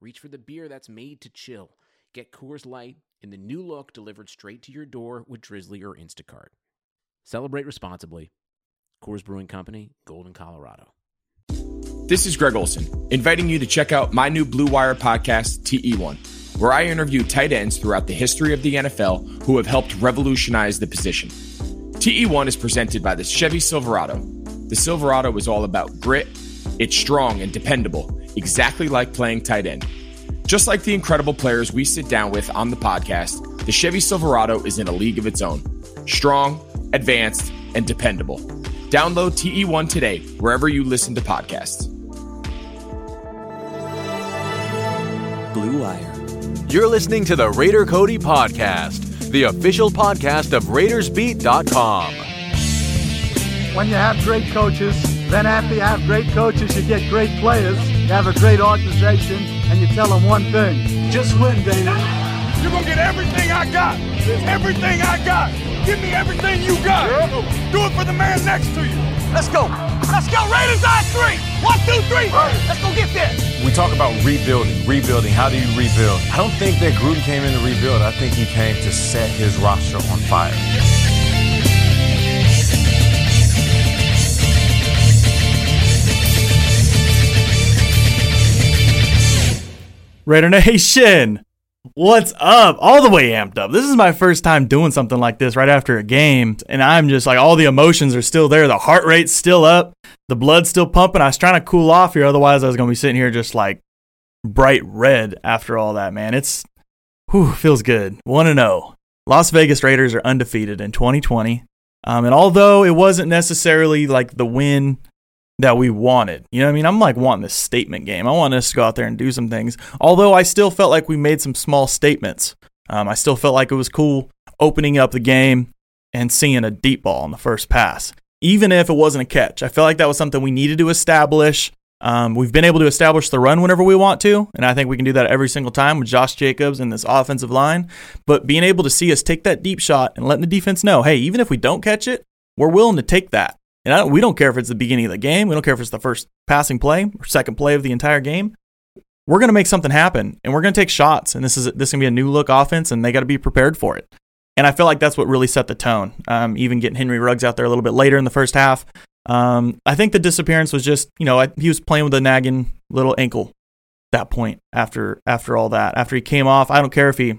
reach for the beer that's made to chill. Get Coors Light in the new look delivered straight to your door with Drizly or Instacart. Celebrate responsibly. Coors Brewing Company, Golden, Colorado. This is Greg Olsen, inviting you to check out my new Blue Wire podcast, TE1, where I interview tight ends throughout the history of the NFL who have helped revolutionize the position. TE1 is presented by the Chevy Silverado. The Silverado is all about grit, it's strong and dependable, exactly like playing tight end. Just like the incredible players we sit down with on the podcast, the Chevy Silverado is in a league of its own. Strong, advanced, and dependable. Download TE1 today, wherever you listen to podcasts. Blue Wire. You're listening to the Raider Cody Podcast, the official podcast of RaidersBeat.com. When you have great coaches, then after you have great coaches, you get great players, you have a great organization, and you tell them one thing just win, baby. You're gonna get everything I got. Everything I got. Give me everything you got. Do it for the man next to you. Let's go. Let's go. Raiders on three. One, two, three. Let's go get there. We talk about rebuilding, rebuilding. How do you rebuild? I don't think that Gruden came in to rebuild. I think he came to set his roster on fire. Raider Nation, what's up? All the way amped up. This is my first time doing something like this right after a game, and I'm just like, all the emotions are still there. The heart rate's still up, the blood's still pumping. I was trying to cool off here, otherwise, I was going to be sitting here just like bright red after all that, man. It's, whew, feels good. 1 to 0. Las Vegas Raiders are undefeated in 2020. Um, and although it wasn't necessarily like the win that we wanted. You know what I mean? I'm like wanting this statement game. I want us to go out there and do some things. Although I still felt like we made some small statements. Um, I still felt like it was cool opening up the game and seeing a deep ball on the first pass, even if it wasn't a catch. I felt like that was something we needed to establish. Um, we've been able to establish the run whenever we want to, and I think we can do that every single time with Josh Jacobs and this offensive line. But being able to see us take that deep shot and letting the defense know, hey, even if we don't catch it, we're willing to take that. And don't, we don't care if it's the beginning of the game. We don't care if it's the first passing play or second play of the entire game. We're going to make something happen, and we're going to take shots. And this is this is going to be a new look offense, and they got to be prepared for it. And I feel like that's what really set the tone. Um, even getting Henry Ruggs out there a little bit later in the first half. Um, I think the disappearance was just, you know, he was playing with a nagging little ankle at that point after after all that. After he came off, I don't care if he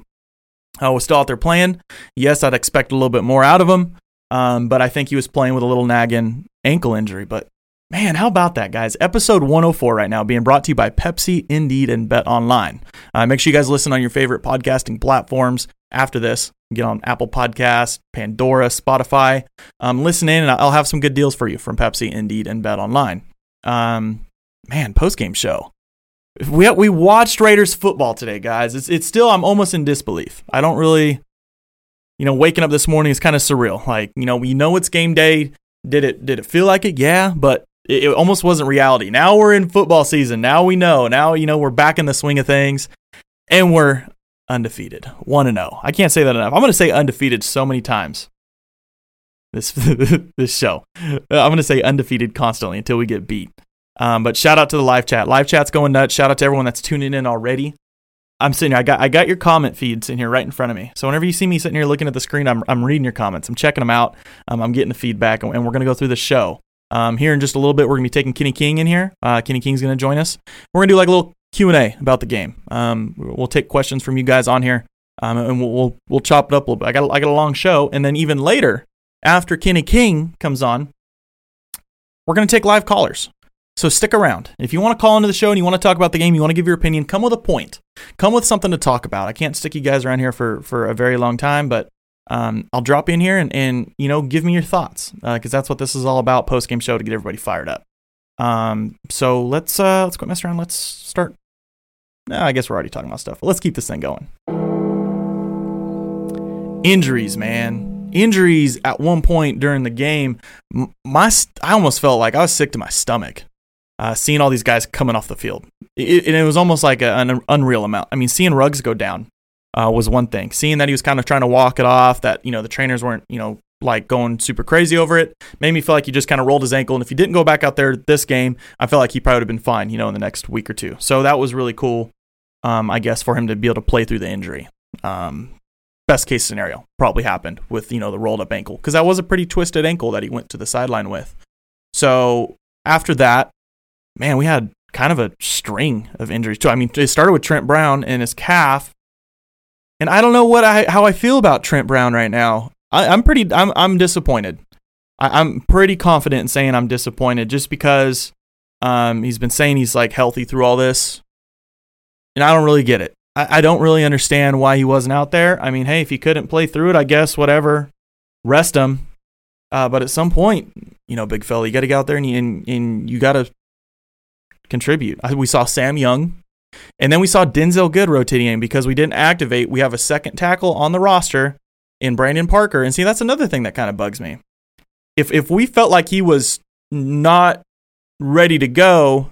uh, was still out there playing. Yes, I'd expect a little bit more out of him. Um, but I think he was playing with a little nagging ankle injury. But man, how about that, guys? Episode 104 right now being brought to you by Pepsi, Indeed, and Bet Online. Uh, make sure you guys listen on your favorite podcasting platforms after this. Get on Apple Podcasts, Pandora, Spotify. Um, listen in, and I'll have some good deals for you from Pepsi, Indeed, and Bet Online. Um, man, post game show. We we watched Raiders football today, guys. It's it's still I'm almost in disbelief. I don't really you know, waking up this morning is kind of surreal. Like, you know, we know it's game day. Did it did it feel like it? Yeah, but it, it, almost wasn't reality. Now we're in football season. Now we know. Now you know we're back in the swing of things, and we're undefeated, one and zero. I can't say that enough. I'm going to say undefeated so many times. This this show, I'm going to say undefeated constantly until we get beat. Um, but shout out to the live chat. Live chat's going nuts. Shout out to everyone that's tuning in already. I'm sitting here. I got I got your comment feed sitting here right in front of me. So whenever you see me sitting here looking at the screen, I'm I'm reading your comments. I'm checking them out. Um, I'm getting the feedback, and, we're gonna go through the show. Um, here in just a little bit, we're gonna be taking Kenny King in here. Uh, Kenny King's gonna join us. We're gonna do like a little Q and A about the game. Um, we'll take questions from you guys on here, um, and we'll, we'll we'll chop it up a little bit. I got I got a long show, and then even later, after Kenny King comes on, we're gonna take live callers. So stick around. If you want to call into the show and you want to talk about the game, you want to give your opinion, come with a point. Come with something to talk about. I can't stick you guys around here for, for a very long time, but um, I'll drop in here and, and you know give me your thoughts because uh, that's what this is all about. Post game show to get everybody fired up. Um, so let's uh, let's quit messing around. Let's start No, I guess we're already talking about stuff. Let's keep this thing going. Injuries, man. Injuries at one point during the game, my I almost felt like I was sick to my stomach. Uh, seeing all these guys coming off the field, it, it was almost like a, an unreal amount. I mean, seeing Ruggs go down uh, was one thing. Seeing that he was kind of trying to walk it off, that you know the trainers weren't you know like going super crazy over it, made me feel like he just kind of rolled his ankle. And if he didn't go back out there this game, I felt like he probably would have been fine, you know, in the next week or two. So that was really cool, um, I guess, for him to be able to play through the injury. Um, best case scenario probably happened with you know the rolled up ankle because that was a pretty twisted ankle that he went to the sideline with. So after that, man, we had kind of a string of injuries too. I mean, it started with Trent Brown and his calf, and I don't know what I how I feel about Trent Brown right now. I, am pretty I'm I'm disappointed. I, am pretty confident in saying I'm disappointed just because um, he's been saying he's like healthy through all this, and I don't really get it. I, I don't really understand why he wasn't out there. I mean, hey, if he couldn't play through it, I guess whatever, rest him. Uh, but at some point, you know, big fella, you got to get out there and and, and you got to contribute. We saw Sam Young, and then we saw Denzelle Good rotating in because we didn't activate. We have a second tackle on the roster in Brandon Parker. And see, that's another thing that kind of bugs me. If if we felt like he was not ready to go,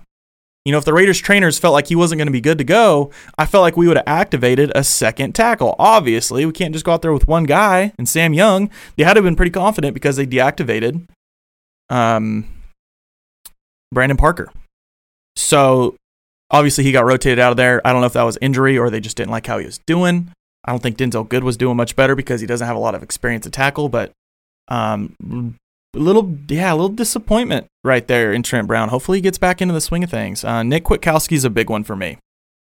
you know, if the Raiders trainers felt like he wasn't going to be good to go, I felt like we would have activated a second tackle. Obviously, we can't just go out there with one guy and Sam Young. They had to have been pretty confident because they deactivated um, Brandon Parker. So obviously he got rotated out of there. I don't know if that was injury or they just didn't like how he was doing. I don't think Denzelle Good was doing much better because he doesn't have a lot of experience at tackle, but um, a little, yeah, a little disappointment right there in Trent Brown. Hopefully he gets back into the swing of things. Uh, Nick Kwiatkowski's a big one for me.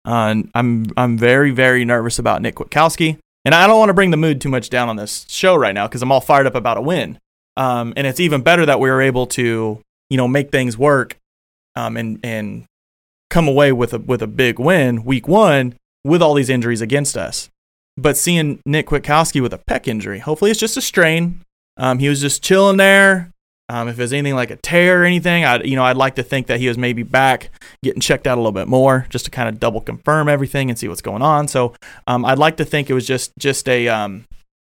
Uh, I'm I'm very very nervous about Nick Kwiatkowski, and I don't want to bring the mood too much down on this show right now because I'm all fired up about a win. Um, and it's even better that we were able to you know make things work, um, and and come away with a with a big win week one with all these injuries against us. But seeing Nick Kwiatkowski with a pec injury, hopefully it's just a strain. Um, he was just chilling there. Um, if there's anything like a tear or anything, I you know I'd like to think that he was maybe back getting checked out a little bit more just to kind of double confirm everything and see what's going on. So um, I'd like to think it was just just a um,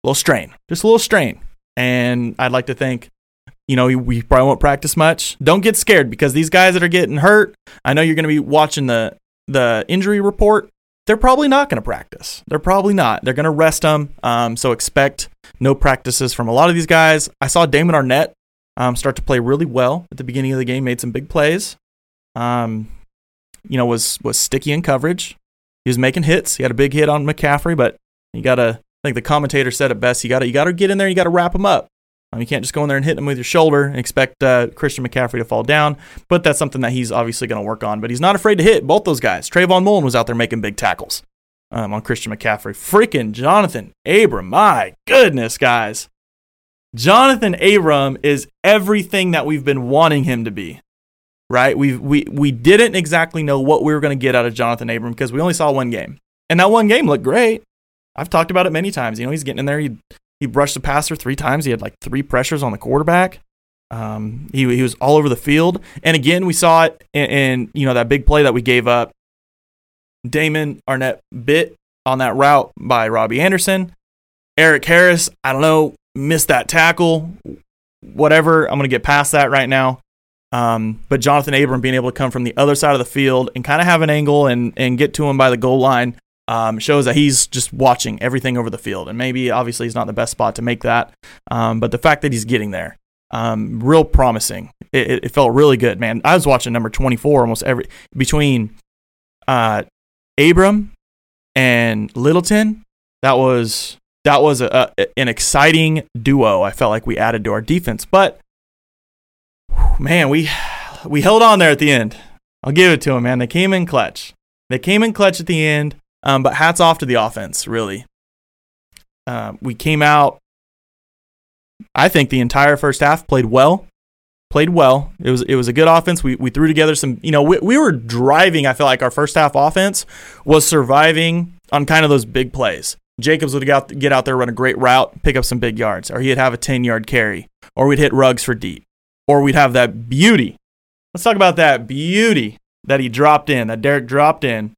little strain, just a little strain, and I'd like to think you know we probably won't practice much. Don't get scared because these guys that are getting hurt, I know you're going to be watching the the injury report they're probably not going to practice. They're probably not. They're going to rest them. Um, so expect no practices from a lot of these guys. I saw Damon Arnette um, start to play really well at the beginning of the game. Made some big plays. Um, you know, was was sticky in coverage. He was making hits. He had a big hit on McCaffrey, but you got to. I think the commentator said it best. You got to you got to get in there. You got to wrap him up. Um, you can't just go in there and hit him with your shoulder and expect uh, Christian McCaffrey to fall down. But that's something that he's obviously going to work on. But he's not afraid to hit both those guys. Trayvon Mullen was out there making big tackles um, on Christian McCaffrey. Freaking Jonathan Abram. My goodness, guys. Jonathan Abram is everything that we've been wanting him to be. Right? We we we didn't exactly know what we were going to get out of Jonathan Abram because we only saw one game. And that one game looked great. I've talked about it many times. You know, he's getting in there, he he brushed the passer three times. He had like three pressures on the quarterback. Um, he, he was all over the field. And again, we saw it in, in, you know, that big play that we gave up. Damon Arnette bit on that route by Robbie Anderson. Erik Harris, I don't know, missed that tackle. Whatever. I'm going to get past that right now. Um, but Jonathan Abram being able to come from the other side of the field and kind of have an angle and, and get to him by the goal line um, shows that he's just watching everything over the field. And maybe, obviously, he's not the best spot to make that. Um, but the fact that he's getting there, um, real promising. It, it, felt really good, man. I was watching number 24 almost every between uh, Abram and Littleton. That was that was a, a, an exciting duo. I felt like we added to our defense, but man, we we held on there at the end. I'll give it to them, man. They came in clutch. They came in clutch at the end. Um, but hats off to the offense, really. Uh, we came out, I think the entire first half played well. Played well. It was it was a good offense. We, we threw together some, you know, we, we were driving. I feel like our first half offense was surviving on kind of those big plays. Jacobs would get out, there, run a great route, pick up some big yards, or he'd have a 10 yard carry, or we'd hit Ruggs for deep, or we'd have that beauty. Let's talk about that beauty that he dropped in, that Derek dropped in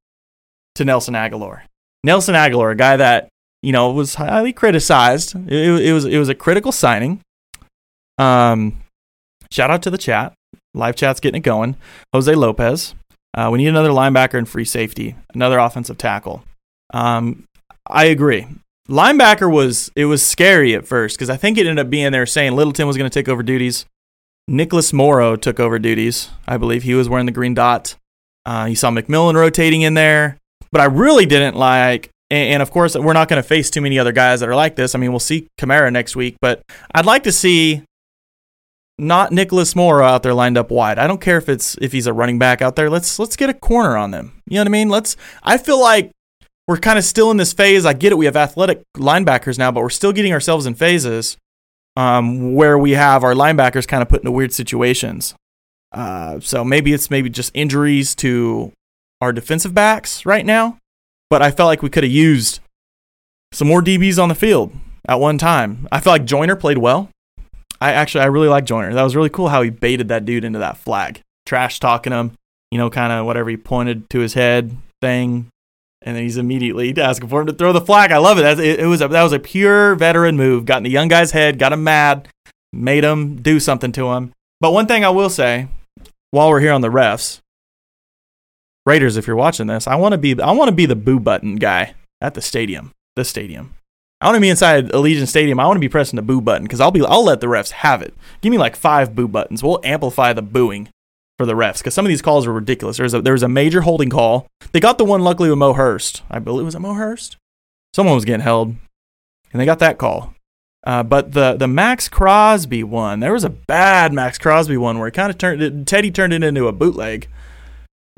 to Nelson Agholor. Nelson Agholor, a guy that you know was highly criticized. It, it was it was a critical signing. Um, shout out to the chat. Live chat's getting it going. Jose Lopez. Uh, we need another linebacker and free safety, another offensive tackle. Um, I agree. Linebacker was it was scary at first because I think it ended up being there saying Littleton was going to take over duties. Nicholas Morrow took over duties. I believe he was wearing the green dot. Uh, you saw McMillan rotating in there, but I really didn't like. And, of course, we're not going to face too many other guys that are like this. I mean, we'll see Kamara next week, but I'd like to see not Nicholas Morrow out there lined up wide. I don't care if it's if he's a running back out there. Let's let's get a corner on them. You know what I mean? Let's. I feel like we're kind of still in this phase. I get it. We have athletic linebackers now, but we're still getting ourselves in phases um, where we have our linebackers kind of put into weird situations. Uh, so maybe it's maybe just injuries to our defensive backs right now. But I felt like we could have used some more DBs on the field at one time. I felt like Joyner played well. I actually I really like Joyner. That was really cool how he baited that dude into that flag, trash talking him. You know, kind of whatever he pointed to his head thing, and then he's immediately asking for him to throw the flag. I love it. It, was a, that was a pure veteran move. Got in the young guy's head, got him mad, made him do something to him. But one thing I will say, while we're here on the refs, Raiders, if you're watching this, I want to be I want to be the boo button guy at the stadium. The stadium. I want to be inside Allegiant Stadium. I want to be pressing the boo button because I'll be I'll let the refs have it. Give me like five boo buttons. We'll amplify the booing for the refs because some of these calls are ridiculous. There's a there was a major holding call. They got the one luckily with Mo Hurst. I believe it was it Mo Hurst. Someone was getting held, and they got that call. Uh, but the the Maxx Crosby one, there was a bad Maxx Crosby one where he kind of turned Teddy turned it into a bootleg.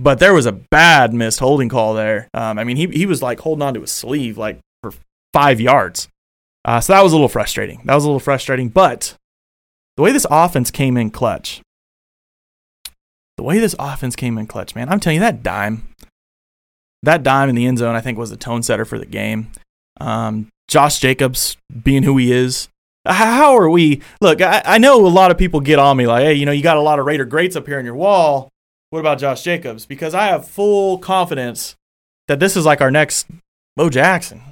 But there was a bad missed holding call there. Um, I mean, he he was like holding on to his sleeve like for five yards. Uh, so that was a little frustrating. That was a little frustrating. But the way this offense came in clutch, the way this offense came in clutch, man, I'm telling you that dime, that dime in the end zone, I think was the tone setter for the game. Um, Josh Jacobs being who he is. How are we? Look, I, I know a lot of people get on me like, hey, you know, you got a lot of Raider greats up here on your wall. What about Josh Jacobs? Because I have full confidence that this is like our next Bo Jackson.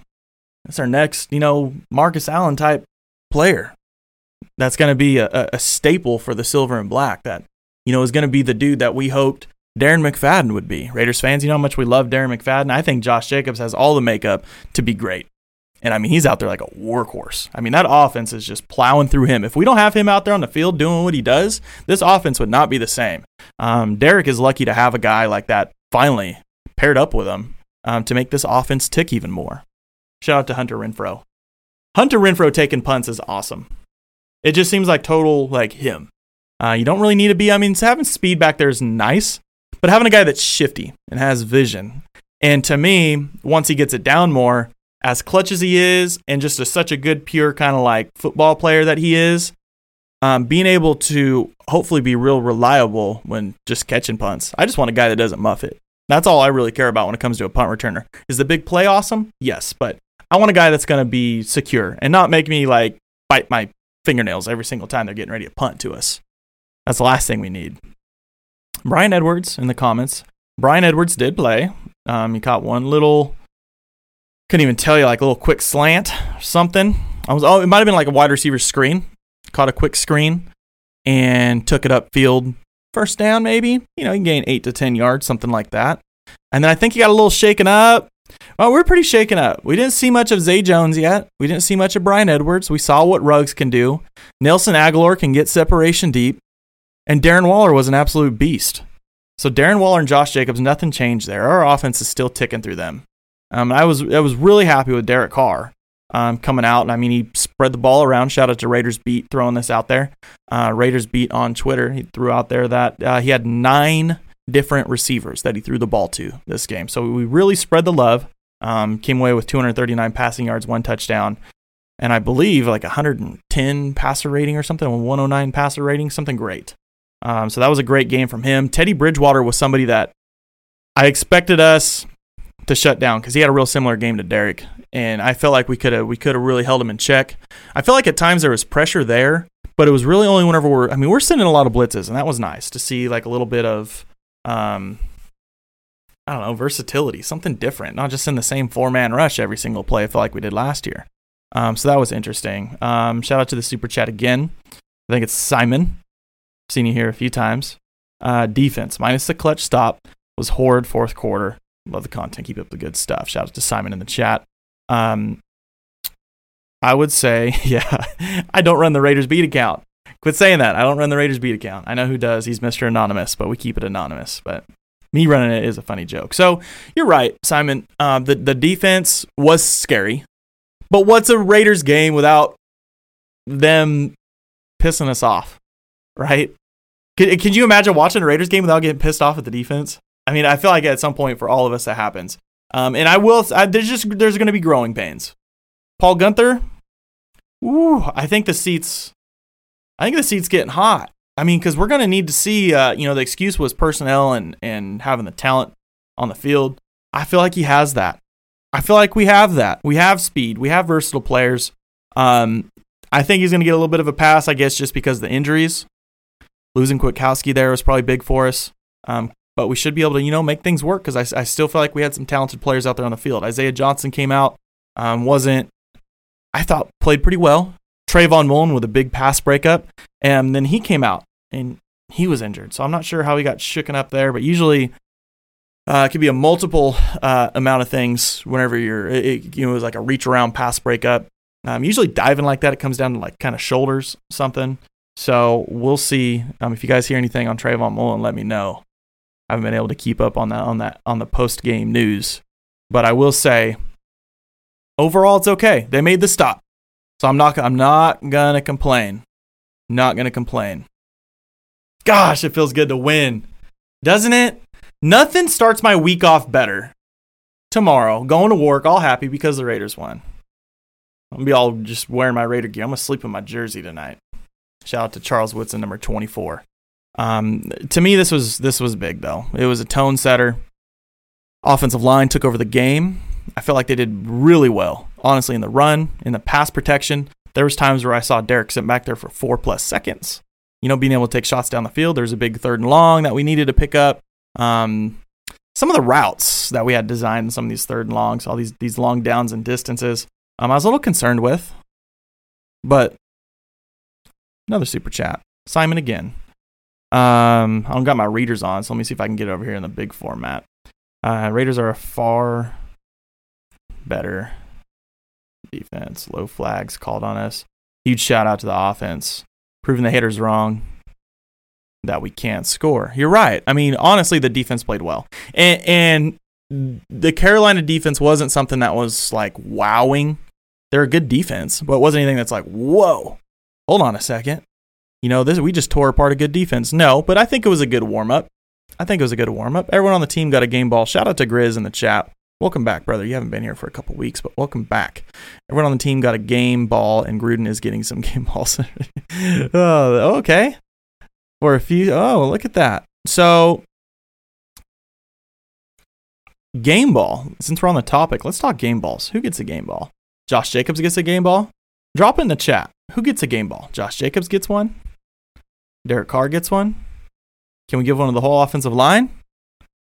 It's our next, you know, Marcus Allen type player. That's going to be a, a staple for the silver and black. That you know, is going to be the dude that we hoped Darren McFadden would be. Raiders fans, you know how much we love Darren McFadden. I think Josh Jacobs has all the makeup to be great. And I mean, he's out there like a workhorse. I mean, that offense is just plowing through him. If we don't have him out there on the field doing what he does, this offense would not be the same. Um, Derek is lucky to have a guy like that finally paired up with him um, to make this offense tick even more. Shout out to Hunter Renfrow. Hunter Renfrow taking punts is awesome. It just seems like total like him. Uh, you don't really need to be. I mean, having speed back there is nice, but having a guy that's shifty and has vision. And to me, once he gets it down more, as clutch as he is, and just a, such a good, pure kind of like football player that he is, um, being able to hopefully be real reliable when just catching punts. I just want a guy that doesn't muff it. That's all I really care about when it comes to a punt returner. Is the big play awesome? Yes, but I want a guy that's going to be secure and not make me like bite my fingernails every single time they're getting ready to punt to us. That's the last thing we need. Bryan Edwards in the comments. Bryan Edwards did play. Um, he caught one little, couldn't even tell you, like a little quick slant or something. I was, oh, it might have been like a wide receiver screen. Caught a quick screen and took it upfield. First down, maybe. You know, he gain eight to 10 yards, something like that. And then I think he got a little shaken up. Well, we're pretty shaken up. We didn't see much of Zay Jones yet. We didn't see much of Bryan Edwards. We saw what Ruggs can do. Nelson Agholor can get separation deep. And Darren Waller was an absolute beast. So Darren Waller and Josh Jacobs, nothing changed there. Our offense is still ticking through them. Um, I was I was really happy with Derek Carr um, coming out, and I mean he spread the ball around. Shout out to Raiders Beat throwing this out there. Uh, Raiders Beat on Twitter, he threw out there that uh, he had nine different receivers that he threw the ball to this game. So we really spread the love. Um, came away with 239 passing yards, one touchdown, and I believe like 110 passer rating or something, 109 passer rating, something great. Um, so that was a great game from him. Teddy Bridgewater was somebody that I expected us to shut down because he had a real similar game to Derek, and I felt like we could have we could have really held him in check. I feel like at times there was pressure there, but it was really only whenever we're I mean we're sending a lot of blitzes, and that was nice to see like a little bit of um, I don't know, versatility, something different, not just in the same four man rush every single play. I feel like we did last year. Um, so that was interesting. Um, shout out to the super chat again. I think it's Simon. Seen you here a few times. Uh, defense minus the clutch stop was horrid fourth quarter. Love the content. Keep up the good stuff. Shout out to Simon in the chat. Um, I would say, yeah, I don't run the Raiders beat account. Quit saying that. I don't run the Raiders beat account. I know who does. He's Mr. Anonymous, but we keep it anonymous. But me running it is a funny joke. So you're right, Simon. Uh, the the defense was scary, but what's a Raiders game without them pissing us off, right? Can, can you imagine watching a Raiders game without getting pissed off at the defense? I mean, I feel like at some point for all of us that happens. Um, and I will. I, there's just there's going to be growing pains. Paul Guenther. Ooh, I think the seats. I think the seats getting hot. I mean, because we're going to need to see. Uh, you know, the excuse was personnel and and having the talent on the field. I feel like he has that. I feel like we have that. We have speed. We have versatile players. Um, I think he's going to get a little bit of a pass, I guess, just because the injuries. Losing Kwiatkowski there was probably big for us. Um, but we should be able to, you know, make things work because I, I still feel like we had some talented players out there on the field. Isaiah Johnson came out, um, wasn't, I thought, played pretty well. Trayvon Mullen with a big pass breakup. And then he came out and he was injured. So I'm not sure how he got shooken up there, but usually uh, it could be a multiple uh, amount of things whenever you're, it, you know, it was like a reach around pass breakup. Um, usually diving like that, it comes down to like kind of shoulders, something. So we'll see. Um, if you guys hear anything on Trayvon Mullen, let me know. I haven't been able to keep up on that on that on the post game news, but I will say, overall, it's okay. They made the stop, so I'm not I'm not gonna complain. Not gonna complain. Gosh, it feels good to win, doesn't it? Nothing starts my week off better. Tomorrow, going to work, all happy because the Raiders won. I'm gonna be all just wearing my Raider gear. I'm gonna sleep in my jersey tonight. Shout out to Charles Woodson, number 24. Um, to me, this was this was big though. It was a tone setter. Offensive line took over the game. I felt like they did really well, honestly, in the run, in the pass protection. There was times where I saw Derek sit back there for four plus seconds. You know, being able to take shots down the field. There was a big third and long that we needed to pick up. Um, some of the routes that we had designed some of these third and longs, all these these long downs and distances, um, I was a little concerned with. But Another super chat. Simon again. Um, I don't got my readers on, so let me see if I can get over here in the big format. Uh, Raiders are a far better defense. Low flags called on us. Huge shout out to the offense, proving the haters wrong that we can't score. You're right. I mean, honestly, the defense played well, and, and the Carolina defense wasn't something that was like wowing. They're a good defense, but it wasn't anything that's like whoa hold on a second. You know, this we just tore apart a good defense. No, but I think it was a good warm up. I think it was a good warm up. Everyone on the team got a game ball. Shout out to Grizz in the chat. Welcome back, brother. You haven't been here for a couple weeks, but welcome back. Everyone on the team got a game ball, and Gruden is getting some game balls. oh, okay. For a few. Oh, look at that. So, game ball. Since we're on the topic, let's talk game balls. Who gets a game ball? Josh Jacobs gets a game ball. Drop in the chat. Who gets a game ball? Josh Jacobs gets one. Derek Carr gets one. Can we give one to the whole offensive line?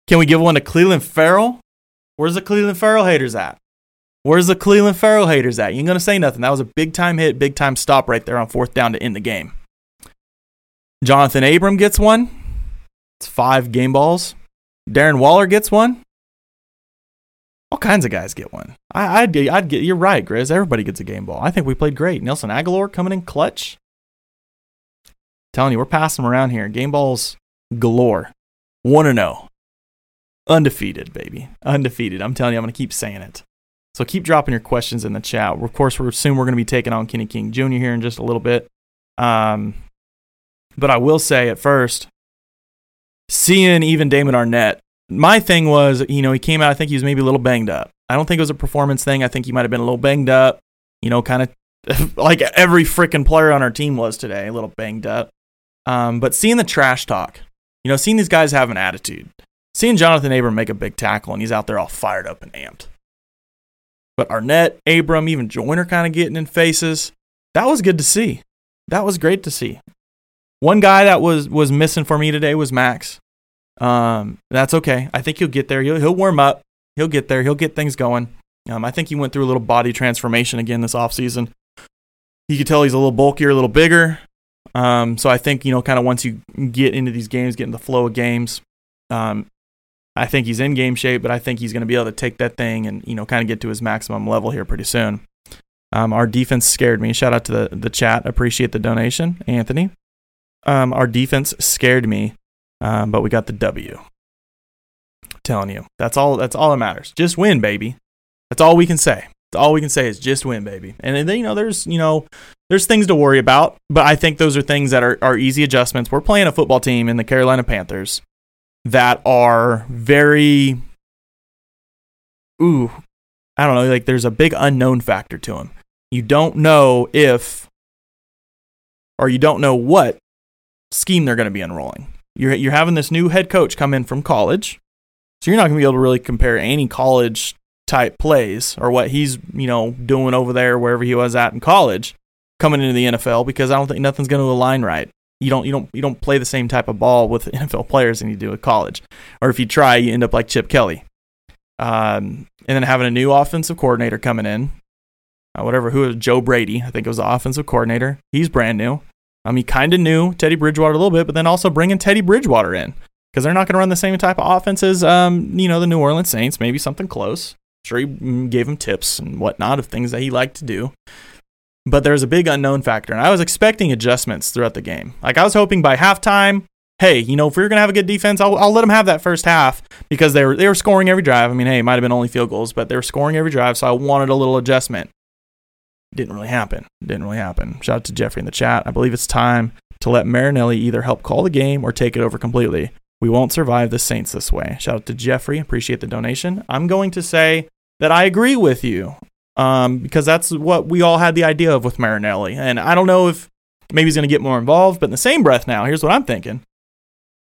Can we give one to Clelin Ferrell? Where's the Clelin Ferrell haters at? Where's the Clelin Ferrell haters at? You ain't gonna say nothing. That was a big time hit, big time stop right there on fourth down to end the game. Jonathan Abram gets one. It's five game balls. Darren Waller gets one. All kinds of guys get one. I, would I'd get. You're right, Grizz. Everybody gets a game ball. I think we played great. Nelson Agholor coming in clutch. Telling you, we're passing them around here. Game balls galore. One to zero, undefeated, baby, undefeated. I'm telling you, I'm gonna keep saying it. So keep dropping your questions in the chat. Of course, we're soon we're gonna be taking on Kenny King Jr. here in just a little bit. Um, but I will say at first, seeing even Damon Arnette, my thing was, you know, he came out, I think he was maybe a little banged up. I don't think it was a performance thing. I think he might have been a little banged up, you know, kind of like every freaking player on our team was today, a little banged up. Um, but seeing the trash talk, you know, seeing these guys have an attitude, seeing Jonathan Abram make a big tackle and he's out there all fired up and amped. But Arnette, Abram, even Joyner kind of getting in faces. That was good to see. That was great to see. One guy that was was missing for me today was Max. Um, that's okay. I think he'll get there. He'll, he'll warm up. He'll get there. He'll get things going. Um, I think he went through a little body transformation again this offseason. You could tell he's a little bulkier, a little bigger. Um, so I think, you know, kind of once you get into these games, get in the flow of games, um, I think he's in game shape, but I think he's going to be able to take that thing and, you know, kind of get to his maximum level here pretty soon. Um, our defense scared me. Shout out to the, the chat. Appreciate the donation, Anthony. Um, our defense scared me, um, but we got the W. telling you, that's all. That's all that matters. Just win, baby. That's all we can say. All we can say is just win, baby. And then you know, there's you know, there's things to worry about, but I think those are things that are, are easy adjustments. We're playing a football team in the Carolina Panthers that are very, ooh, I don't know, like there's a big unknown factor to them. You don't know if, or you don't know what scheme they're going to be enrolling. You're, you're having this new head coach come in from college, so you're not going to be able to really compare any college type plays or what he's you know doing over there wherever he was at in college coming into the NFL because I don't think nothing's going to align right. You don't you don't you don't play the same type of ball with NFL players than you do at college, or if you try, you end up like Chip Kelly. Um, and then having a new offensive coordinator coming in, uh, whatever who was Joe Brady, I think it was the offensive coordinator. He's brand new. Um, he kind of knew Teddy Bridgewater a little bit, but then also bringing Teddy Bridgewater in because they're not going to run the same type of offenses. Um, you know, the New Orleans Saints, maybe something close. Sure, he gave him tips and whatnot of things that he liked to do. But there's a big unknown factor, and I was expecting adjustments throughout the game. Like I was hoping by halftime, hey, you know, if we are gonna have a good defense, I'll, I'll let them have that first half because they were they were scoring every drive. I mean, hey, it might have been only field goals, but they were scoring every drive, so I wanted a little adjustment. Didn't really happen. Didn't really happen. Shout out to Jeffrey in the chat. I believe it's time to let Marinelli either help call the game or take it over completely. We won't survive the Saints this way. Shout out to Jeffrey. Appreciate the donation. I'm going to say that I agree with you um, because that's what we all had the idea of with Marinelli. And I don't know if maybe he's going to get more involved, but in the same breath now, here's what I'm thinking.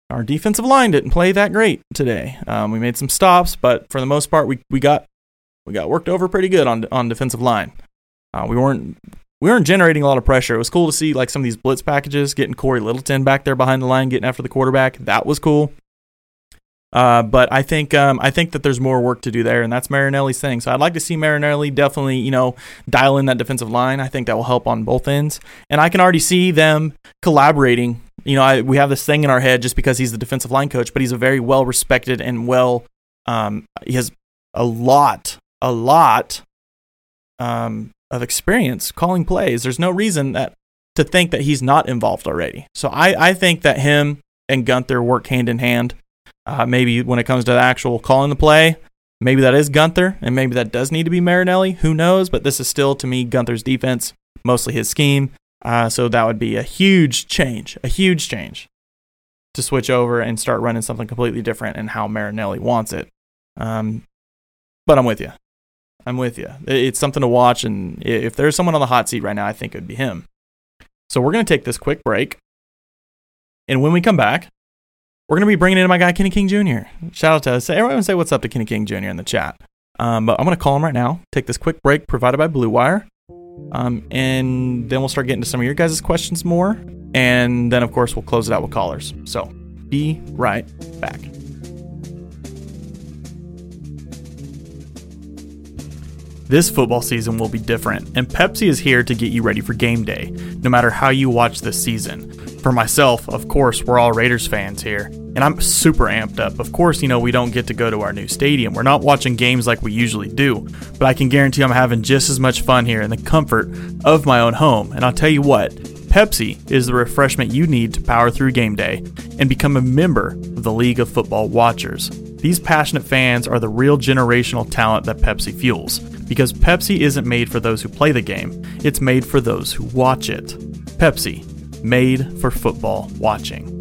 Our defensive line didn't play that great today. Um, we made some stops, but for the most part, we, we got we got worked over pretty good on on defensive line. Uh, we weren't we weren't generating a lot of pressure. It was cool to see like some of these blitz packages, getting Cory Littleton back there behind the line, getting after the quarterback. That was cool. Uh, but I think um, I think that there's more work to do there, and that's Marinelli's thing. So I'd like to see Marinelli definitely, you know, dial in that defensive line. I think that will help on both ends, and I can already see them collaborating. You know, I, we have this thing in our head just because he's the defensive line coach, but he's a very well respected and well. Um, he has a lot, a lot um, of experience calling plays. There's no reason that to think that he's not involved already. So I, I think that him and Guenther work hand in hand. Uh, maybe when it comes to the actual calling the play, maybe that is Guenther, and maybe that does need to be Marinelli. Who knows? But this is still, to me, Guenther's defense, mostly his scheme. Uh, so that would be a huge change, a huge change to switch over and start running something completely different and how Marinelli wants it. Um, but I'm with you. I'm with you. It's something to watch, and if there's someone on the hot seat right now, I think it would be him. So we're going to take this quick break. And when we come back, we're going to be bringing in my guy, Kenny King Jr. Shout out to us. Everyone say what's up to Kenny King Jr. in the chat. Um, but I'm going to call him right now, take this quick break provided by Blue Wire. Um, and then we'll start getting to some of your guys' questions more. And then, of course, we'll close it out with callers. So be right back. This football season will be different, and Pepsi is here to get you ready for game day, no matter how you watch this season. For myself, of course, we're all Raiders fans here, and I'm super amped up. Of course, you know, we don't get to go to our new stadium. We're not watching games like we usually do, but I can guarantee I'm having just as much fun here in the comfort of my own home. And I'll tell you what, Pepsi is the refreshment you need to power through game day and become a member of the League of Football Watchers. These passionate fans are the real generational talent that Pepsi fuels, because Pepsi isn't made for those who play the game, it's made for those who watch it. Pepsi, made for football watching.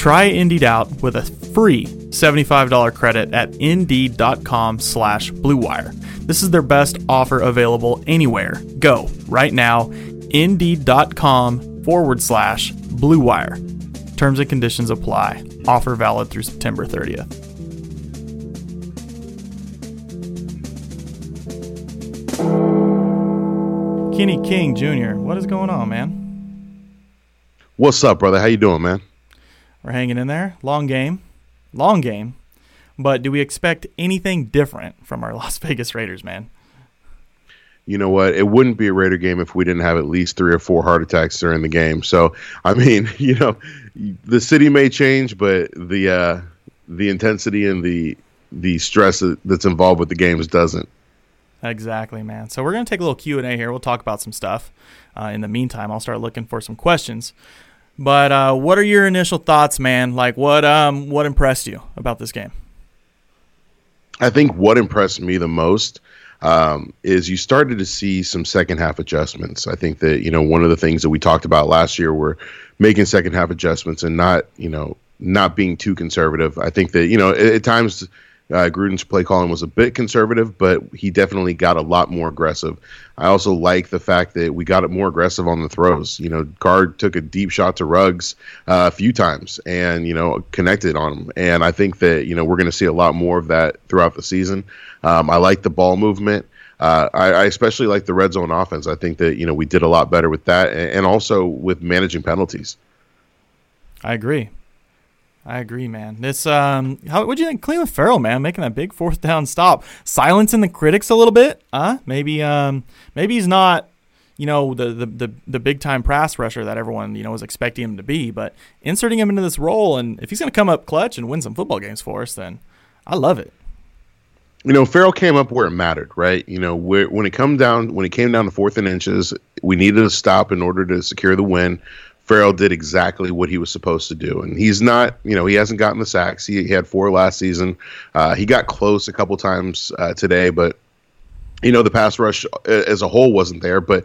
Try Indeed out with a free $75 credit at indeed.com slash bluewire. This is their best offer available anywhere. Go right now, indeed.com forward slash bluewire. Terms and conditions apply. Offer valid through September 30th. Kenny King Jr., what is going on, man? What's up, brother? How you doing, man? We're hanging in there. Long game. Long game. But do we expect anything different from our Las Vegas Raiders, man? You know what? It wouldn't be a Raider game if we didn't have at least three or four heart attacks during the game. So, I mean, you know, the city may change, but the uh, the intensity and the the stress that's involved with the games doesn't. Exactly, man. So we're gonna take a little Q and A here. We'll talk about some stuff. Uh, in the meantime, I'll start looking for some questions. But uh, what are your initial thoughts, man? Like, what um, what impressed you about this game? I think what impressed me the most um, is you started to see some second half adjustments. I think that you know one of the things that we talked about last year were making second half adjustments and not you know not being too conservative. I think that you know at, at times uh, Gruden's play calling was a bit conservative, but he definitely got a lot more aggressive. I also like the fact that we got it more aggressive on the throws. You know, Carr took a deep shot to Ruggs uh, a few times and, you know, connected on him. And I think that, you know, we're going to see a lot more of that throughout the season. Um, I like the ball movement. Uh, I, I, especially like the red zone offense. I think that, you know, we did a lot better with that and, and also with managing penalties. I agree. I agree, man. This um, how would you think Clelin Ferrell, man, making that big fourth down stop, silencing the critics a little bit? Huh? Maybe um, maybe he's not, you know, the the the, the big time pass rusher that everyone you know was expecting him to be, but inserting him into this role, and if he's gonna come up clutch and win some football games for us, then I love it. You know, Ferrell came up where it mattered, right? You know, where, when it come down when it came down to fourth and inches, we needed a stop in order to secure the win. Ferrell did exactly what he was supposed to do, and he's not, you know, he hasn't gotten the sacks. He, he had four last season. Uh, he got close a couple times uh, today, but you know, the pass rush uh, as a whole wasn't there. But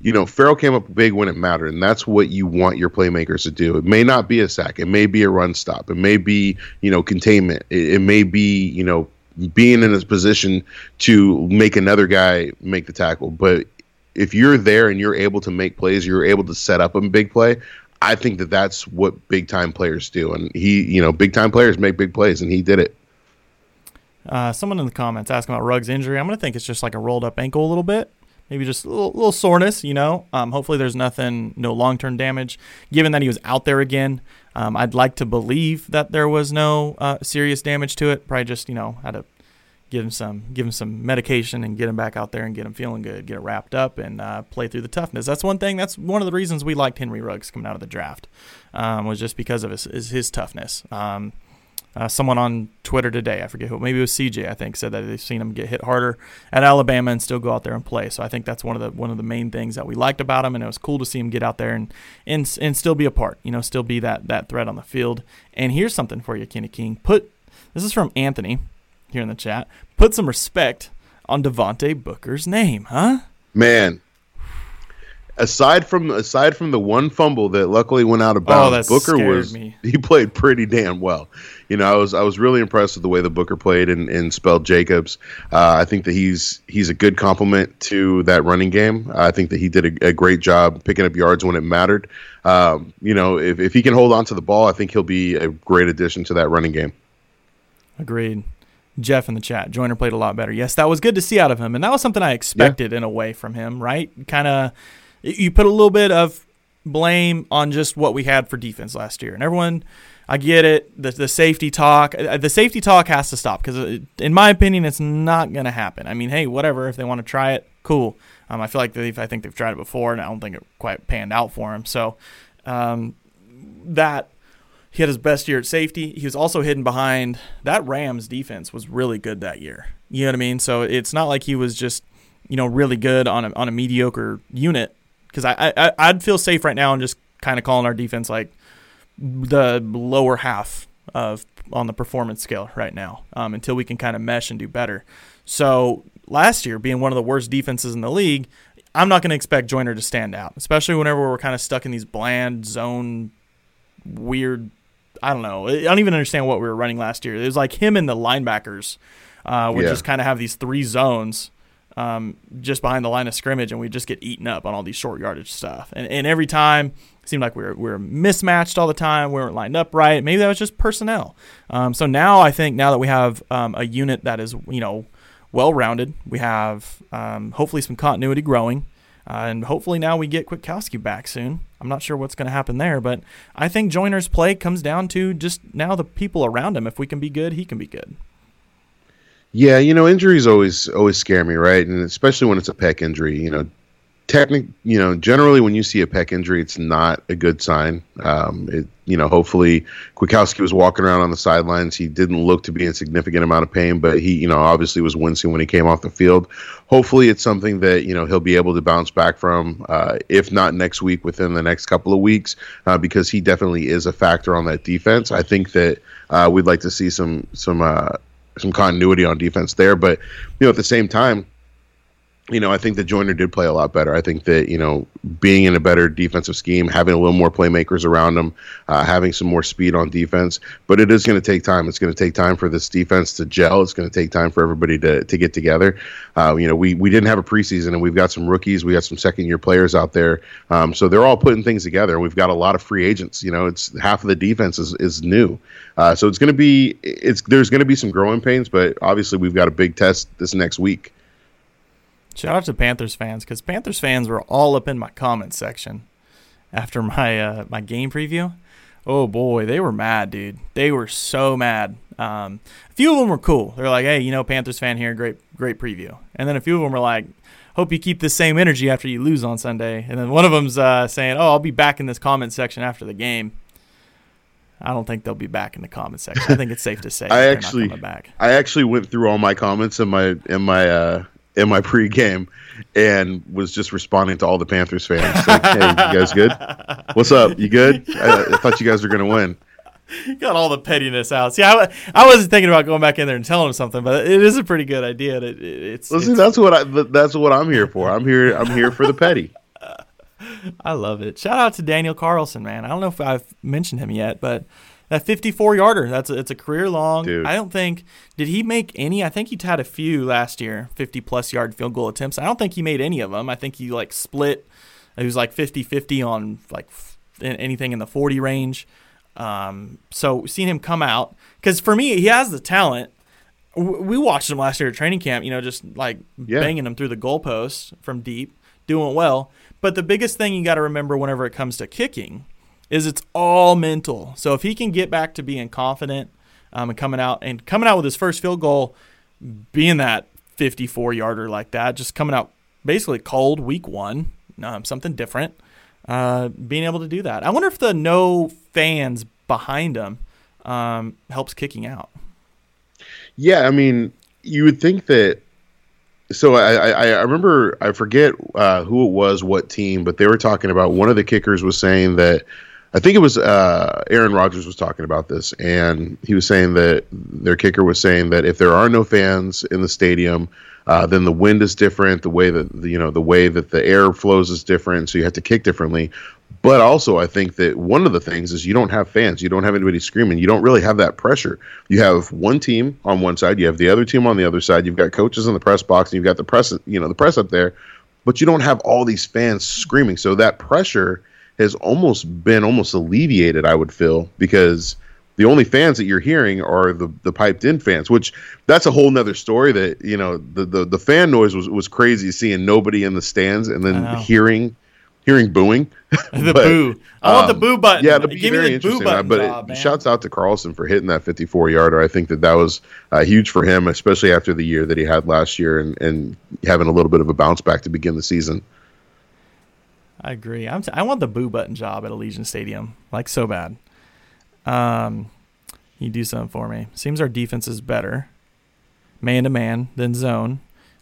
you know, Ferrell came up big when it mattered, and that's what you want your playmakers to do. It may not be a sack, it may be a run stop, it may be you know containment, it, it may be you know being in a position to make another guy make the tackle, but if you're there and you're able to make plays, you're able to set up a big play. I think that that's what big time players do, and he, you know, big time players make big plays, and he did it. Uh, someone in the comments asking about Ruggs' injury. I'm gonna think it's just like a rolled up ankle a little bit, maybe just a little, little soreness. You know, um, hopefully there's nothing, no long term damage. Given that he was out there again, um, I'd like to believe that there was no uh, serious damage to it. Probably just you know had a give him some give him some medication and get him back out there and get him feeling good, get it wrapped up and uh, play through the toughness. That's one thing. That's one of the reasons we liked Henry Ruggs coming out of the draft um, was just because of his his, toughness. Um, uh, someone on Twitter today, I forget who, maybe it was CJ, I think, said that they've seen him get hit harder at Alabama and still go out there and play. So I think that's one of the one of the main things that we liked about him, and it was cool to see him get out there and and and still be a part, you know, still be that that threat on the field. And here's something for you, Kenny King. Put this is from Anthony here in the chat. Put some respect on Devontae Booker's name, huh? Man, aside from aside from the one fumble that luckily went out of Oh, bounds, that Booker was me. he played pretty damn well. You know, I was I was really impressed with the way that Booker played and, and spelled Jacobs. Uh, I think that he's he's a good complement to that running game. I think that he did a, a great job picking up yards when it mattered. Um, you know, if if he can hold on to the ball, I think he'll be a great addition to that running game. Agreed. Jeff in the chat. Joyner played a lot better. Yes, that was good to see out of him, and that was something I expected in a way from him. Right? Kind of, you put a little bit of blame on just what we had for defense last year, and everyone. I get it. The, the safety talk, uh, the safety talk has to stop because, in my opinion, it's not going to happen. I mean, hey, whatever. If they want to try it, cool. Um, I feel like they've, I think they've tried it before, and I don't think it quite panned out for them. So, um, that he had his best year at safety. He was also hidden behind that Rams defense was really good that year. You know what I mean? So it's not like he was just you know really good on a on a mediocre unit. Because I, I I'd feel safe right now and just kind of calling our defense like the lower half of on the performance scale right now um, until we can kind of mesh and do better. So last year, being one of the worst defenses in the league, I'm not going to expect Joyner to stand out, especially whenever we're kind of stuck in these bland zone, weird I don't know. I don't even understand what we were running last year. It was like him and the linebackers uh, would Yeah. just kind of have these three zones um, just behind the line of scrimmage, and we just get eaten up on all these short yardage stuff. And, and every time it seemed like we were, we were mismatched all the time. We weren't lined up right. Maybe that was just personnel. Um, so now I think now that we have um, a unit that is you know well rounded, we have um, hopefully some continuity growing. Uh, and hopefully now we get Kwiatkoski back soon. I'm not sure what's going to happen there, but I think Joyner's play comes down to just now the people around him. If we can be good, he can be good. Yeah, you know, injuries always always scare me, right? And especially when it's a pec injury. You know, technic, you know, generally when you see a pec injury, it's not a good sign. Um, it, you know, hopefully Kwiatkoski was walking around on the sidelines. He didn't look to be in significant amount of pain, but he, you know, obviously was wincing when he came off the field. Hopefully, it's something that you know he'll be able to bounce back from, uh, if not next week, within the next couple of weeks, uh, because he definitely is a factor on that defense. I think that uh, we'd like to see some some uh, some continuity on defense there, but you know, at the same time, you know, I think that Joyner did play a lot better. I think that you know, being in a better defensive scheme, having a little more playmakers around him, uh, having some more speed on defense. But it is going to take time. It's going to take time for this defense to gel. It's going to take time for everybody to, to get together. Uh, you know, we we didn't have a preseason, and we've got some rookies. We got some second year players out there. Um, so they're all putting things together. We've got a lot of free agents. You know, it's half of the defense is is new. Uh, so it's going to be it's there's going to be some growing pains, but obviously we've got a big test this next week. Shout out to Panthers fans because Panthers fans were all up in my comments section after my uh, my game preview. Oh boy, they were mad, dude. They were so mad. Um, a few of them were cool. They're like, "Hey, you know, Panthers fan here, great great preview." And then a few of them were like, "Hope you keep the same energy after you lose on Sunday." And then one of them's uh, saying, "Oh, I'll be back in this comment section after the game." I don't think they'll be back in the comment section. I think it's safe to say I actually, not coming back. I actually went through all my comments in my in my uh, in my pregame, and was just responding to all the Panthers fans. Like, hey, you guys good? What's up? You good? I, I thought you guys were gonna win. got all the pettiness out. See, I, I wasn't thinking about going back in there and telling him something, but it is a pretty good idea. It, it- it's, Listen, it's- that's what I that's what I'm here for. I'm here I'm here for the petty. I love it. Shout out to Daniel Carlson, man. I don't know if I've mentioned him yet, but that 54 yarder, that's a, it's a career long. Dude. I don't think did he make any? I think he had a few last year, 50 plus yard field goal attempts. I don't think he made any of them. I think he like split. He was like 50-50 on like f- anything in the 40 range. Um, so seeing him come out because for me, he has the talent. We watched him last year at training camp. You know, just like Yeah. banging him through the goalposts from deep, doing well. But the biggest thing you got to remember whenever it comes to kicking is it's all mental. So if he can get back to being confident um, and coming out and coming out with his first field goal, being that 54 yarder like that, just coming out basically cold week one, um, something different, uh, being able to do that. I wonder if the no fans behind him um, helps kicking out. Yeah, I mean, you would think that. So I, I, I remember I forget uh, who it was, what team, but they were talking about one of the kickers was saying that I think it was uh, Aaron Rodgers was talking about this, and he was saying that their kicker was saying that if there are no fans in the stadium, uh, then the wind is different, the way that the, you know the way that the air flows is different, so you have to kick differently. But also, I think that one of the things is you don't have fans, you don't have anybody screaming, you don't really have that pressure. You have one team on one side, you have the other team on the other side, you've got coaches in the press box, and you've got the press, you know, the press up there, but you don't have all these fans screaming. So that pressure has almost been almost alleviated, I would feel, because the only fans that you're hearing are the the piped in fans, which that's a whole nother story. That you know the the, the fan noise was, was crazy, seeing nobody in the stands and then hearing hearing booing. The But, boo. I want the um, boo button. Yeah, be Give me very the boo interesting. button but job, it, man. shouts out to Carlson for hitting that 54 yarder. I think that that was uh, huge for him, especially after the year that he had last year and, and having a little bit of a bounce back to begin the season. I agree. I'm t- I want the boo button job at Allegiant Stadium, like so bad. Um, you do something for me. Seems our defense is better, man to man than zone.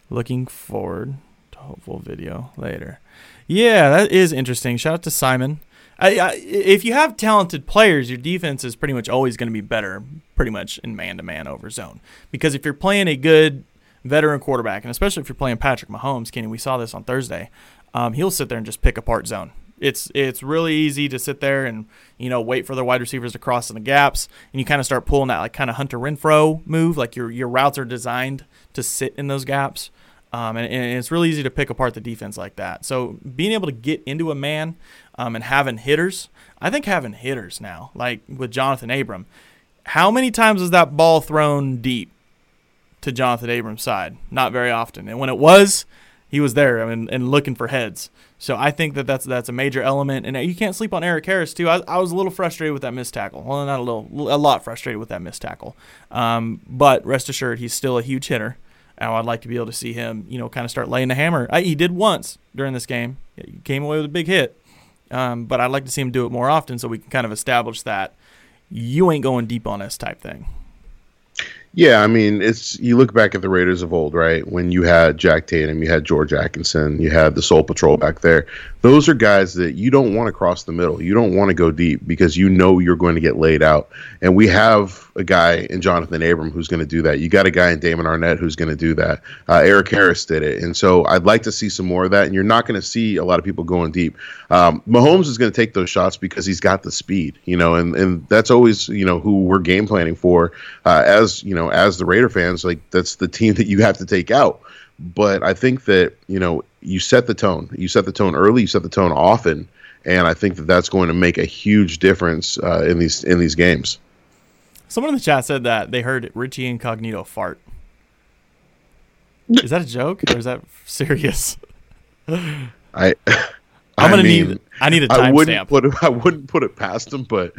Looking forward to hopeful video later. Yeah, that is interesting. Shout out to Simon. I, I, if you have talented players, your defense is pretty much always going to be better, pretty much in man to man over zone. Because if you're playing a good veteran quarterback, and especially if you're playing Patrick Mahomes, Kenny, we saw this on Thursday. Um, he'll sit there and just pick apart zone. It's it's really easy to sit there and you know wait for the wide receivers to cross in the gaps, and you kind of start pulling that like kind of Hunter Renfrow move, like your your routes are designed to sit in those gaps. Um, and, and, it's really easy to pick apart the defense like that. So being able to get into a man um, and having hitters, I think having hitters now, like with Jonathan Abram, how many times was that ball thrown deep to Jonathan Abram's side? Not very often. And when it was, he was there and, and looking for heads. So I think that that's that's a major element, and you can't sleep on Erik Harris too. I, I was a little frustrated with that missed tackle. Well, not a little, a lot frustrated with that missed tackle. Um, but rest assured, he's still a huge hitter. And I'd like to be able to see him, you know, kind of start laying the hammer. I, he did once during this game. He came away with a big hit. Um, but I'd like to see him do it more often so we can kind of establish that you ain't going deep on us type thing. Yeah, I mean, it's you look back at the Raiders of old, right? When you had Jack Tatum, you had George Atkinson, you had the Soul Patrol back there. Those are guys that you don't want to cross the middle. You don't want to go deep because you know you're going to get laid out. And we have a guy in Jonathan Abram who's going to do that. You got a guy in Damon Arnette who's going to do that. Uh, Erik Harris did it, and so I'd like to see some more of that. And you're not going to see a lot of people going deep. Um, Mahomes is going to take those shots because he's got the speed, you know, and and that's always you know who we're game planning for uh, as you know as the Raider fans. Like that's the team that you have to take out. But I think that you know you set the tone. You set the tone early. You set the tone often, and I think that that's going to make a huge difference uh, in these in these games. Someone in the chat said that they heard Richie Incognito fart. Is that a joke or is that serious? I. I'm gonna mean, need. I need a timestamp. I wouldn't put it. I wouldn't put it past him, but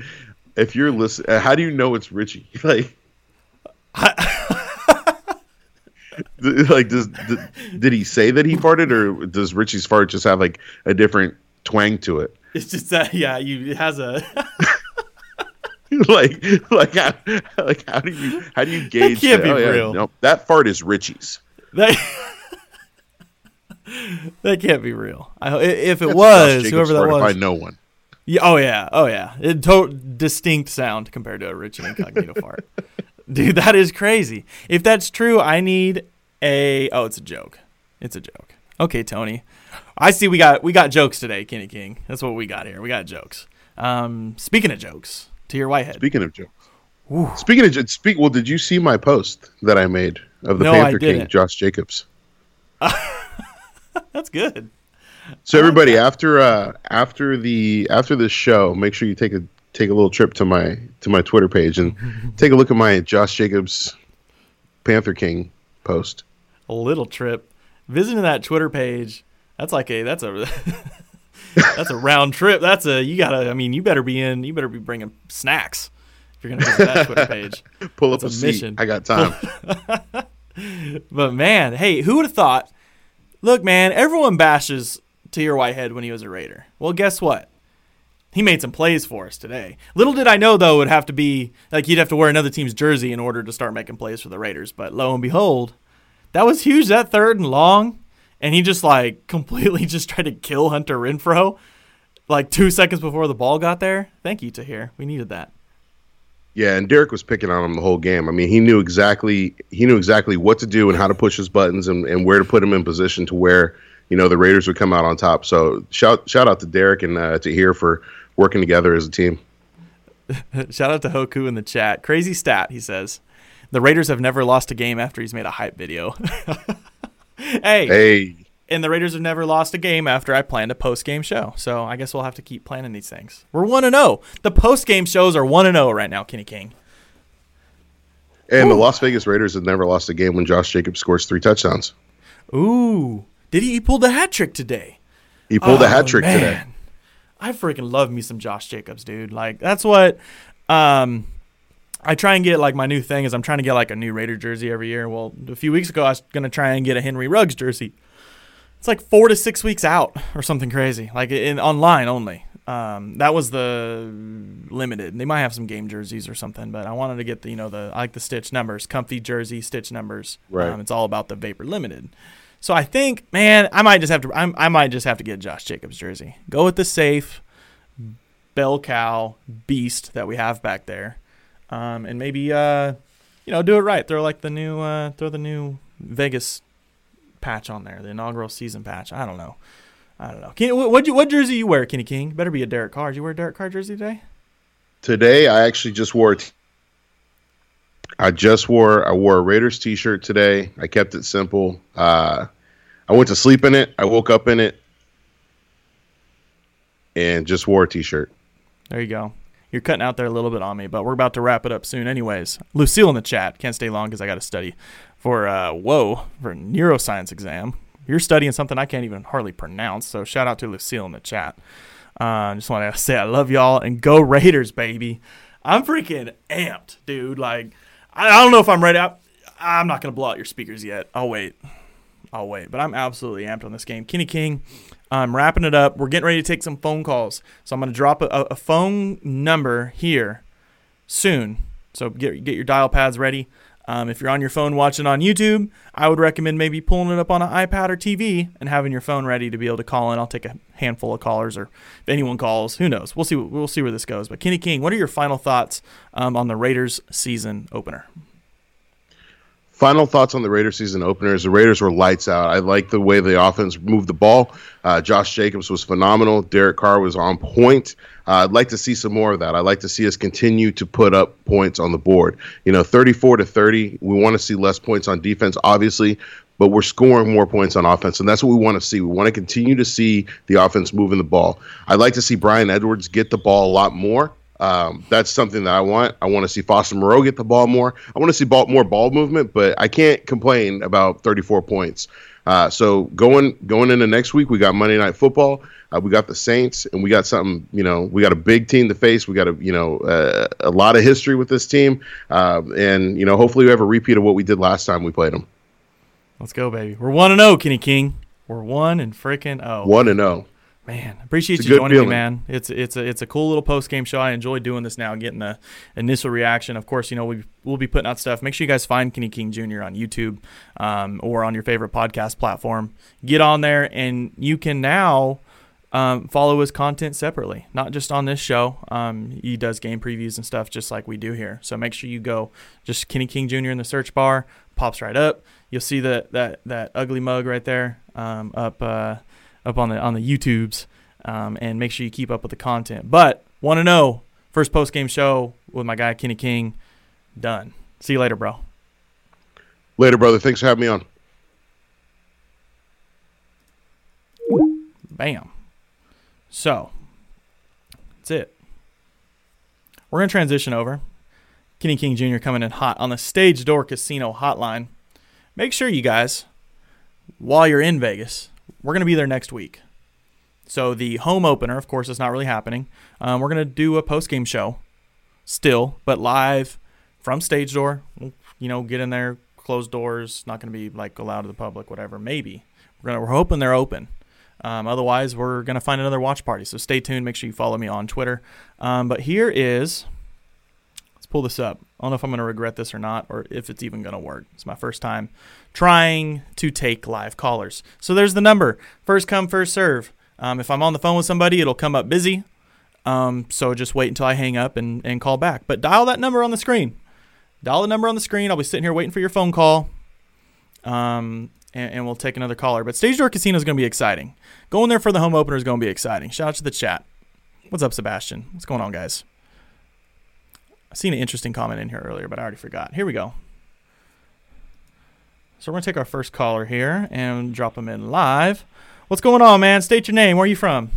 if you're listening, how do you know it's Richie? Like, like does did, he say that he farted, or does Richie's fart just have like a different twang to it? It's just that yeah, you it has a. like like how like how do you how do you gauge that can't that? be Oh, yeah, real. no, that fart is Richie's. That, that can't be real. I, if it That's was, whoever that was, I know one. Yeah, oh yeah, oh yeah. It to- distinct sound compared to a Richie Incognito fart. Dude, that is crazy. If that's true, I need a Oh, it's a joke. It's a joke. Okay, Tony. I see we got we got jokes today, Kenny King. That's what we got here. We got jokes. Um, speaking of jokes, Tahir Whitehead. Speaking of jokes. Speaking of speak, well, did you see my post that I made of the No, Panther King. Josh Jacobs? That's good. So everybody, after uh, after the after this show, make sure you take a take a little trip to my to my Twitter page and take a look at my Josh Jacobs Panther King post. A little trip. Visiting that Twitter page, that's like a that's a that's a round trip. That's a you gotta. I mean, you better be in. You better be bringing snacks if you're gonna visit that Twitter page. Pull up That's a, a seat. mission. I got time. But man, hey, who would have thought? Look, man, everyone bashes Tahir Whitehead when he was a Raider. Well, guess what? He made some plays for us today. Little did I know, though, it would have to be like you'd have to wear another team's jersey in order to start making plays for the Raiders. But lo and behold, that was huge. That third and long, and he just like completely just tried to kill Hunter Renfrow, like two seconds before the ball got there. Thank you, Tahir. We needed that. Yeah, and Derek was picking on him the whole game. I mean, he knew exactly he knew exactly what to do and how to push his buttons and, and where to put him in position to where you know the Raiders would come out on top. So shout shout out to Derek and uh, Tahir for working together as a team. Shout out to Hoku in the chat. Crazy stat, he says. The Raiders have never lost a game after he's made a hype video. hey, Hey, and the Raiders have never lost a game after I planned a post game show. So I guess we'll have to keep planning these things. We're 1 and 0. The post game shows are 1 and 0 right now, Kenny King. and the Las Vegas Raiders have never lost a game when Josh Jacobs scores three touchdowns. Ooh. Did he, he pulled the hat trick today? He pulled a Oh, hat trick today. I freaking love me some Josh Jacobs, dude. Like that's what um I try and get like my new thing is I'm trying to get like a new Raider jersey every year. Well, a few weeks ago I was gonna try and get a Henry Ruggs jersey. It's like four to six weeks out or something crazy, like in online only. Um, that was the limited. They might have some game jerseys or something, but I wanted to get the you know the I like the stitch numbers, comfy jersey stitch numbers. Right. Um, it's all about the Vapor Limited. So I think, man, I might just have to. I'm, I might just have to get Josh Jacobs jersey. Go with the safe bell cow beast that we have back there, um, and maybe uh, you know do it right. Throw like the new uh, throw the new Vegas patch on there, the inaugural season patch. I don't know. I don't know. Can, what what jersey you wear, Kenny King? Better be a Derek Carr. Did you wear a Derek Carr jersey today? Today, I actually just wore. A I just wore. I wore a Raiders T-shirt today. I kept it simple. Uh, I went to sleep in it. I woke up in it, and just wore a T-shirt. There you go. You're cutting out there a little bit on me, but we're about to wrap it up soon, anyways. Lucille in the chat can't stay long because I got to study for uh, whoa for neuroscience exam. You're studying something I can't even hardly pronounce. So shout out to Lucille in the chat. I uh, just want to say I love y'all and go Raiders, baby. I'm freaking amped, dude. Like I, I don't know if I'm ready. I, I'm not gonna blow out your speakers yet. I'll wait. I'll wait. But I'm absolutely amped on this game. Kenny King, I'm wrapping it up. We're getting ready to take some phone calls. So I'm gonna drop a, a phone number here soon. So get get your dial pads ready. Um, if you're on your phone watching on YouTube, I would recommend maybe pulling it up on an iPad or TV and having your phone ready to be able to call in. I'll take a handful of callers, or if anyone calls, who knows? We'll see. We'll see where this goes. But Kenny King, what are your final thoughts um, on the Raiders season opener? Final thoughts on the Raiders season openers. The Raiders were lights out. I like the way the offense moved the ball. Uh, Josh Jacobs was phenomenal. Derek Carr was on point. Uh, I'd like to see some more of that. I'd like to see us continue to put up points on the board. You know, 34 to 30. We want to see less points on defense, obviously, but we're scoring more points on offense, and that's what we want to see. We want to continue to see the offense moving the ball. I'd like to see Bryan Edwards get the ball a lot more. Um, that's something that I want. I want to see Foster Moreau get the ball more. I want to see ball, more ball movement, but I can't complain about 34 points. Uh, so going going into next week, we got Monday Night Football. Uh, we got the Saints, and we got something. You know, we got a big team to face. We got a you know uh, a lot of history with this team, and you know hopefully we have a repeat of what we did last time we played them. Let's go, baby. We're one and zero, Kenny King. We're one and freaking oh. One and zero. Man, appreciate you joining feeling. me, man. It's it's a it's a cool little post game show. I enjoy doing this now, getting the initial reaction. Of course, you know we we'll be putting out stuff. Make sure you guys find Kenny King Jr. on YouTube um, or on your favorite podcast platform. Get on there, and you can now um, follow his content separately, not just on this show. Um, he does game previews and stuff just like we do here. So make sure you go just Kenny King Jr. in the search bar, pops right up. You'll see that that that ugly mug right there um, up. Uh, up on the on the YouTubes, um, and make sure you keep up with the content. But want to know first post game show with my guy Kenny King. Done. See you later, bro. Later, brother. Thanks for having me on. Bam. So that's it. We're gonna transition over. Kenny King Jr. coming in hot on the Stage Door Casino Hotline. Make sure you guys, while you're in Vegas, we're going to be there next week. So the home opener, of course, is not really happening. Um, we're going to do a post game show still, but live from stage door. You know, get in there, closed doors. Not going to be like allowed to the public, whatever. Maybe we're gonna, we're hoping they're open. Um, otherwise, we're gonna find another watch party. So stay tuned. Make sure you follow me on Twitter. Um, but here is let's pull this up. I don't know if I'm gonna regret this or not, or if it's even gonna work. It's my first time trying to take live callers. So there's the number. First come, first serve. Um, if I'm on the phone with somebody, it'll come up busy. Um, so just wait until I hang up and, and call back. But dial that number on the screen. Dial the number on the screen. I'll be sitting here waiting for your phone call. Um, and, and we'll take another caller. But Stage Door Casino is going to be exciting. Going there for the home opener is going to be exciting. Shout out to the chat. What's up, Sebastian? What's going on, guys? Seen an interesting comment in here earlier, but I already forgot. Here we go. So we're going to take our first caller here and drop them in live. What's going on, man? State your name. Where are you from?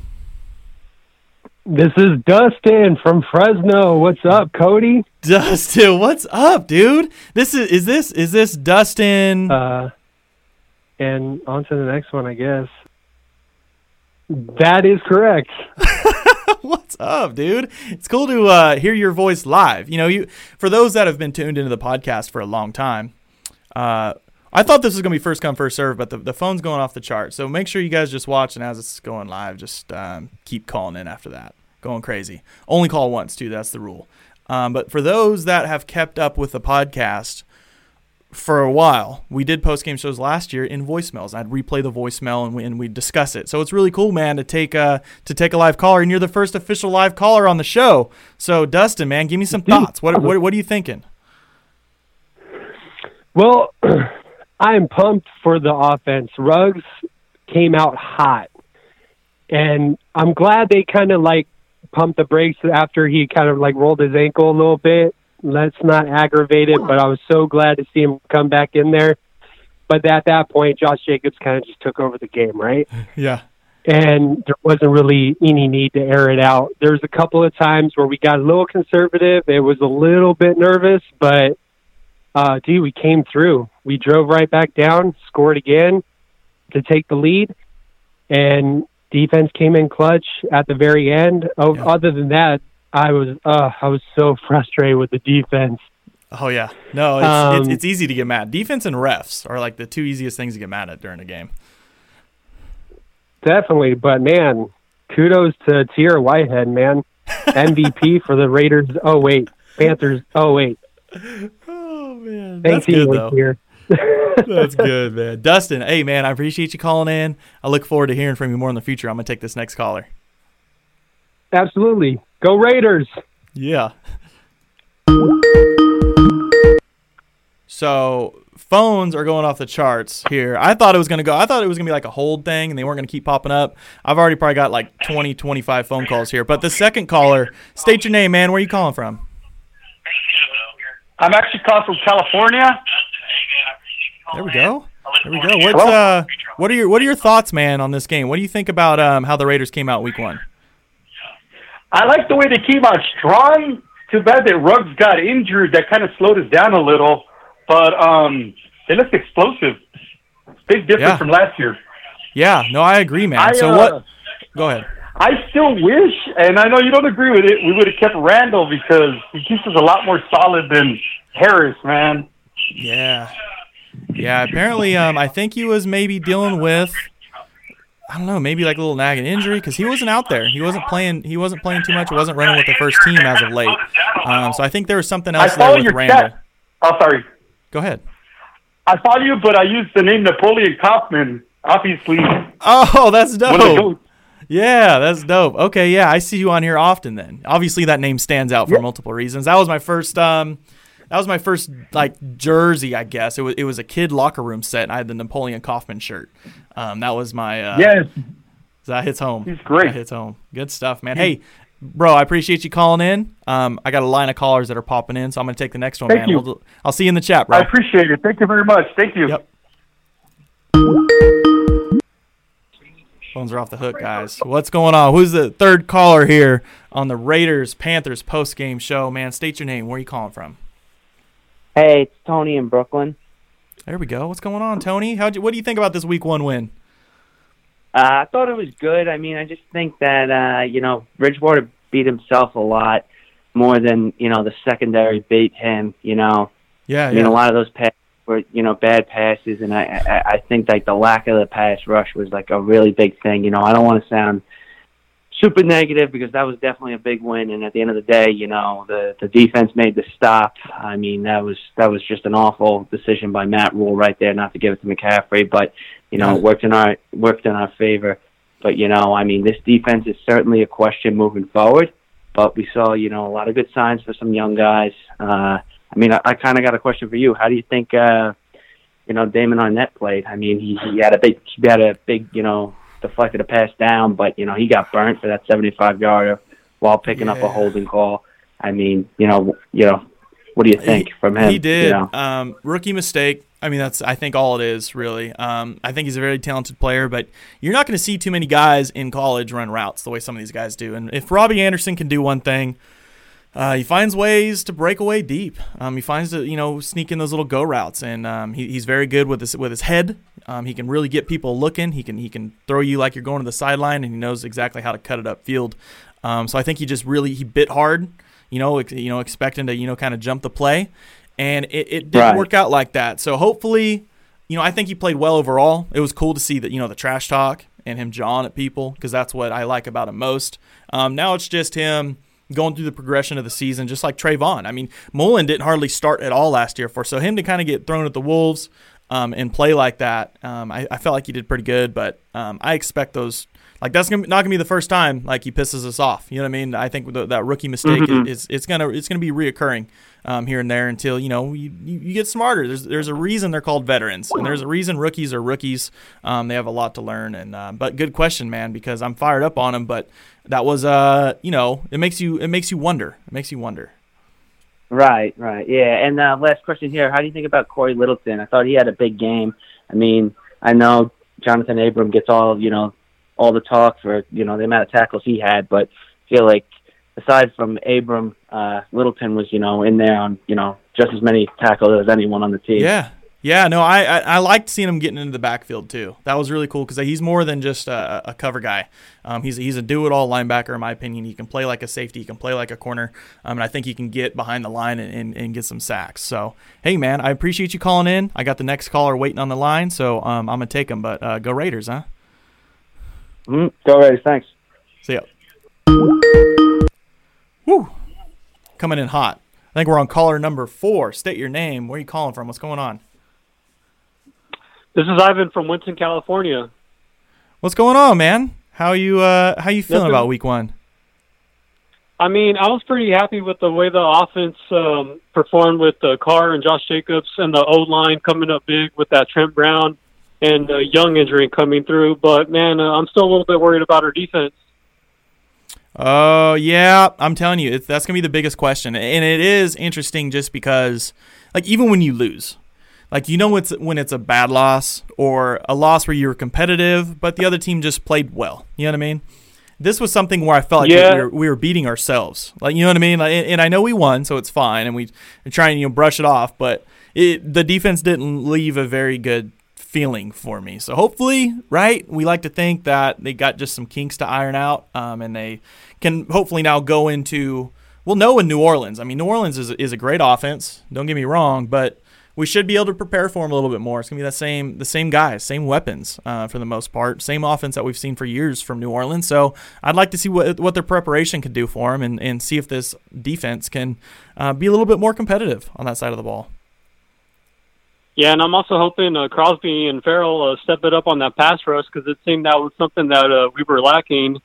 This is Dustin from Fresno. What's up, Cody? Dustin, what's up, dude? This is is this is this Dustin? Uh, and on to the next one, I guess. That is correct. What's up, dude? It's cool to uh, hear your voice live. You know, you for those that have been tuned into the podcast for a long time, uh, I thought this was gonna be first come first serve, but the, the phone's going off the chart. So make sure you guys just watch, and as it's going live, just um, keep calling in after that. Going crazy. Only call once too. That's the rule. Um, but for those that have kept up with the podcast for a while, we did post game shows last year in voicemails. I'd replay the voicemail and we and we'd discuss it. So it's really cool, man, to take a to take a live caller, and you're the first official live caller on the show. So Dustin, man, give me some thoughts. What what what are you thinking? Well, I am pumped for the offense. Ruggs came out hot, and I'm glad they kind of like pumped the brakes after he kind of like rolled his ankle a little bit. Let's not aggravate it, but I was so glad to see him come back in there. But at that point, Josh Jacobs kind of just took over the game, right? Yeah. and there wasn't really any need to air it out. There was a couple of times where we got a little conservative. It was a little bit nervous, but uh, dude, we came through. We drove right back down, scored again to take the lead, and defense came in clutch at the very end. Oh, Yeah. Other than that, I was uh, I was so frustrated with the defense. Oh yeah. No, it's, it's Um, it's easy to get mad. Defense and refs are like the two easiest things to get mad at during a game. Definitely, but man, kudos to Tahir Whitehead, man. MVP for the Raiders. Oh wait, Panthers. Oh wait, Oh man, that's good though. here. That's good, man. Dustin, hey man, I appreciate you calling in. I look forward to hearing from you more in the future. I'm gonna take this next caller. Absolutely, go Raiders. Yeah. So phones are going off the charts here. I thought it was going to go. I thought it was going to be like a hold thing and they weren't going to keep popping up. I've already probably got like 20, 25 phone calls here. But the second caller, state your name, man. Where are you calling from? I'm actually calling from California. There we go. There we go. What's uh what are your what are your thoughts, man, on this game? What do you think about um how the Raiders came out week 1? I like the way they came out strong. Too bad that Ruggs got injured. That kind of slowed us down a little. But um, they looked explosive. Big difference Yeah. from last year. Yeah, no, I agree, man. I, so uh, what Go ahead. I still wish, and I know you don't agree with it, we would have kept Randall because he keeps us a lot more solid than Harris, man. Yeah. Yeah, apparently um I think he was maybe dealing with I don't know, maybe like a little nagging injury cuz he wasn't out there. He wasn't playing he wasn't playing too much, He wasn't running with the first team as of late. Um so I think there was something else there with Randall. chat. Oh, sorry. Go ahead. I saw you, but I used the name Napoleon Kaufman. Obviously, Oh, that's one of the dope. Yeah, that's dope. Okay, yeah, I see you on here often then. Obviously that name stands out for multiple reasons. That was my first um that was my first like jersey, I guess. It was it was a kid locker room set and I had the Napoleon Kaufman shirt. Um that was my uh Yes. that hits home. He's great. That hits home. Good stuff, man. Hey, bro, I appreciate you calling in. Um I got a line of callers that are popping in, so I'm going to take the next one, Thank man. you. We'll, I'll see you in the chat, bro. I appreciate it. Thank you very much. Thank you. Yep. Phones are off the hook, guys. What's going on? Who's the third caller here on the Raiders Panthers post game show? Man, state your name. Where are you calling from? Hey, it's Tony in Brooklyn. There we go. What's going on, Tony? How what do you think about this week one win? Uh, I thought it was good. I mean, I just think that uh, you know Bridgewater beat himself a lot more than you know the secondary beat him. You know, Yeah, I mean yeah. a lot of those passes were you know bad passes, and I, I I think like the lack of the pass rush was like a really big thing. You know, I don't want to sound super negative because that was definitely a big win, and at the end of the day, you know, the the defense made the stop. I mean, that was that was just an awful decision by Matt Rhule right there, not to give it to McCaffrey, but you know, it worked in our worked in our favor. But you know, I mean, this defense is certainly a question moving forward. But we saw, you know, a lot of good signs for some young guys. Uh, I mean, I, I kind of got a question for you. How do you think, uh, you know, Damon Arnette played? I mean, he, he had a big, he had a big, you know, deflected a pass down, but you know, he got burnt for that 75 yarder while picking up a holding call. I mean, you know, you know, what do you think from him? He did. You know? Um, rookie mistake. I mean, that's I think all it is really. Um, I think he's a very talented player, but you're not going to see too many guys in college run routes the way some of these guys do. And if Robby Anderson can do one thing, uh, he finds ways to break away deep. Um, he finds to you know sneak in those little go routes, and um, he, he's very good with his with his head. Um, he can really get people looking. He can he can throw you like you're going to the sideline, and he knows exactly how to cut it upfield. Um, so I think he just really he bit hard, you know, ex- you know, expecting to you know kind of jump the play, and it, it didn't Right. work out like that. So hopefully. you know, I think he played well overall. It was cool to see that, you know, the trash talk and him jawing at people because that's what I like about him most. Um, now it's just him going through the progression of the season, just like Trayvon. I mean, Mullen didn't hardly start at all last year for, so him to kind of get thrown at the Wolves um, and play like that, um, I, I, felt like he did pretty good, but um, I expect those. Like that's gonna, not gonna be the first time like he pisses us off. You know what I mean? I think the, that rookie mistake mm-hmm. is it's gonna it's gonna be reoccurring um, here and there until you know you, you, get smarter. There's there's a reason they're called veterans, and there's a reason rookies are rookies. Um, they have a lot to learn, and uh, but good question, man, because I'm fired up on them. But that was uh you know it makes you it makes you wonder. It makes you wonder. Right, right, yeah. And uh, last question here: How do you think about Cory Littleton? I thought he had a big game. I mean, I know Jonathan Abram gets all you know all the talk for you know the amount of tackles he had, but I feel like aside from Abram, uh, Littleton was, you know, in there on, you know, just as many tackles as anyone on the team. Yeah. Yeah, no, I, I, I liked seeing him getting into the backfield too. That was really cool because he's more than just a, a cover guy. Um, he's he's a do it all linebacker in my opinion. He can play like a safety, he can play like a corner, um, and I think he can get behind the line and, and, and, get some sacks. So hey man, I appreciate you calling in. I got the next caller waiting on the line, so um, I'm gonna take him. But uh, go Raiders, huh? Mm, go Raiders, thanks. See ya. Woo! Coming in hot. I think we're on caller number four. State your name. Where are you calling from? What's going on? This is Ivan from Winston, California. What's going on, man? How you uh how you feeling Nothing. about week one? I mean, I was pretty happy with the way the offense um, performed with uh, Carr and Josh Jacobs and the O line coming up big with that Trent Brown and uh, Young injury coming through. But man, uh, I'm still a little bit worried about our defense. Oh yeah, I'm telling you, that's gonna be the biggest question, and it is interesting just because, like, even when you lose, like you know it's when it's a bad loss or a loss where you were competitive, but the other team just played well. You know what I mean? This was something where I felt like yeah. we, were, we were beating ourselves. Like you know what I mean? Like, and I know we won, so it's fine, and we are trying you know brush it off, but it, the defense didn't leave a very good feeling for me. So hopefully, right? We like to think that they got just some kinks to iron out, um, and they can hopefully now go into we'll know in New Orleans. I mean, New Orleans is is a great offense. Don't get me wrong, but we should be able to prepare for them a little bit more. It's gonna be the same the same guys, same weapons uh, for the most part, same offense that we've seen for years from New Orleans. So I'd like to see what what their preparation can do for them, and and see if this defense can uh, be a little bit more competitive on that side of the ball. Yeah, and I'm also hoping uh, Crosby and Ferrell uh, step it up on that pass rush because it seemed that was something that uh, we were lacking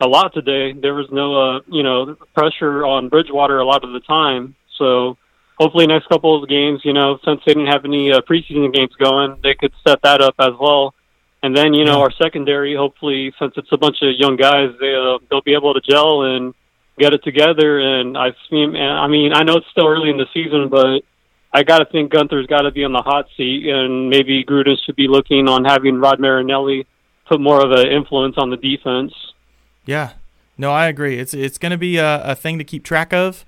a lot today. There was no, uh, you know, pressure on Bridgewater a lot of the time. So hopefully, next couple of games, you know, since they didn't have any uh, preseason games going, they could set that up as well. And then, you know, our secondary, hopefully, since it's a bunch of young guys, they uh, they'll be able to gel and get it together. And I've seen, I mean, I know it's still early in the season, but I got to think Guenther's got to be on the hot seat, and maybe Gruden should be looking on having Rod Marinelli put more of an influence on the defense. Yeah, no, I agree. It's it's going to be a, a thing to keep track of.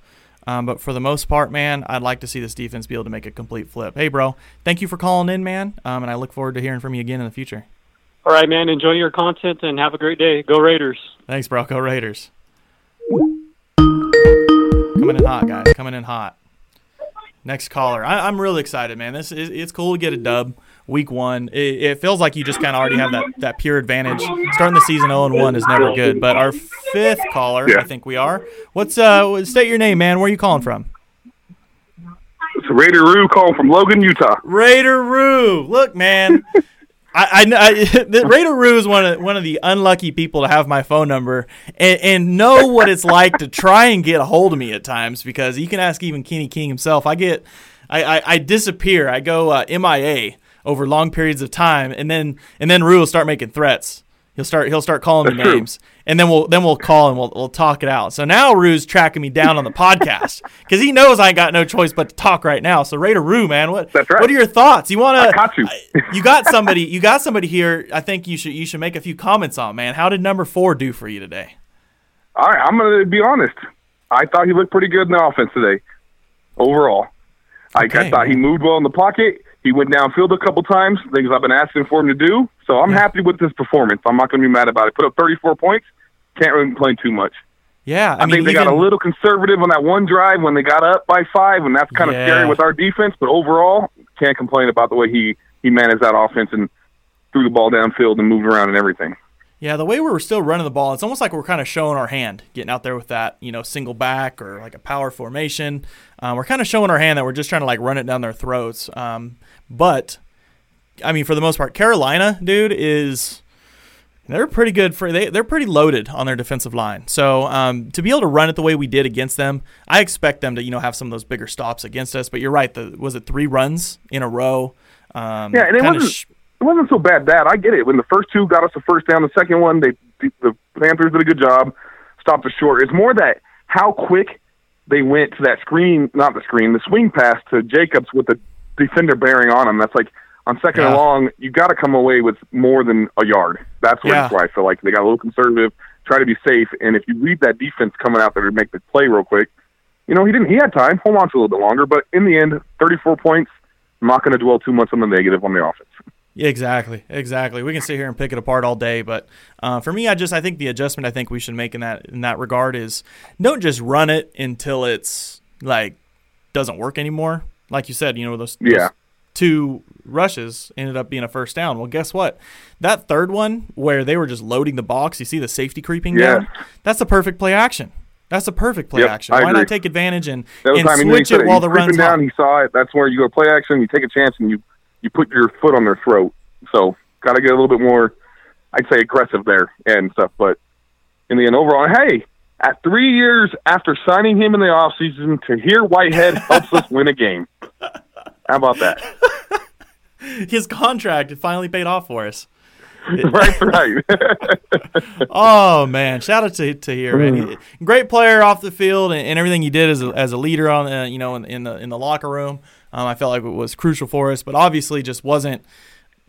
Um, but for the most part, man, I'd like to see this defense be able to make a complete flip. Hey, bro, thank you for calling in, man. Um, and I look forward to hearing from you again in the future. All right, man. Enjoy your content and have a great day. Go Raiders. Thanks, bro. Go Raiders. Coming in hot, guys. Coming in hot. Next caller. I, am really excited, man. This is it's cool to get a dub week one. It, it feels like you just kind of already have that, that pure advantage. Starting the season 0 1 is never good. But our fifth caller, yeah. I think we are. What's uh? State your name, man. Where are you calling from? It's Raider Rue calling from Logan, Utah. Raider Rue. Look, man. I, I, I Raider Rue is one of one of the unlucky people to have my phone number and, and know what it's like to try and get a hold of me at times because you can ask even Kenny King himself. I get, I, I, I disappear. I go uh, MIA over long periods of time, and then and then Rue will start making threats. He'll start he'll start calling That's me true. names, and then we'll then we'll call and we'll we'll talk it out. So now Rue's tracking me down on the podcast because he knows I ain't got no choice but to talk right now. So Raider Rue, man, what right. what are your thoughts? You want to? You. you got somebody you got somebody here. I think you should you should make a few comments on man. How did number four do for you today? All right, I'm gonna be honest. I thought he looked pretty good in the offense today. Overall, okay, I, I thought man. he moved well in the pocket. He went downfield a couple times, things I've been asking for him to do. So I'm yeah. happy with his performance. I'm not going to be mad about it. Put up 34 points. Can't really complain too much. Yeah, I, I mean, think they even, got a little conservative on that one drive when they got up by five, and that's kind of yeah. scary with our defense. But overall, can't complain about the way he he managed that offense and threw the ball downfield and moved around and everything. Yeah, the way we were still running the ball, it's almost like we're kind of showing our hand, getting out there with that, you know, single back or like a power formation. Um, we're kind of showing our hand that we're just trying to like run it down their throats. Um, but I mean, for the most part, Carolina, dude, is they're pretty good for they they're pretty loaded on their defensive line. So um, to be able to run it the way we did against them, I expect them to you know have some of those bigger stops against us. But you're right, the was it three runs in a row? Um, yeah, and it wasn't sh- it wasn't so bad. That I get it. When the first two got us the first down, the second one they the Panthers did a good job, stopped us short. It's more that how quick they went to that screen, not the screen, the swing pass to Jacobs with the defender bearing on him. That's like on second yeah. and long, you got to come away with more than a yard. That's where, yeah. where I feel like they got a little conservative, try to be safe, and if you leave that defense coming out there to make the play real quick, you know he didn't. He had time, hold on to a little bit longer, but in the end, 34 points. I'm not going to dwell too much on the negative on the offense. Yeah, exactly, exactly. We can sit here and pick it apart all day, but uh, for me, I just I think the adjustment I think we should make in that in that regard is don't just run it until it's like doesn't work anymore. Like you said, you know those yeah. Those, two rushes ended up being a first down. Well, guess what? That third one where they were just loading the box, you see the safety creeping yeah. down. That's a perfect play action. That's a perfect play yep, action. Why not take advantage and, and switch it while the run's down? He saw it. That's where you go play action. You take a chance and you you put your foot on their throat. So got to get a little bit more, I'd say, aggressive there and stuff. But in the end, overall, hey, at three years after signing him in the offseason, Tahir Whitehead helps us win a game. How about that? His contract finally paid off for us. right, right. oh man, shout out to Tahir, man. Great player off the field and, and everything he did as a, as a leader on, uh, you know, in, in, the in the locker room. Um, I felt like it was crucial for us, but obviously just wasn't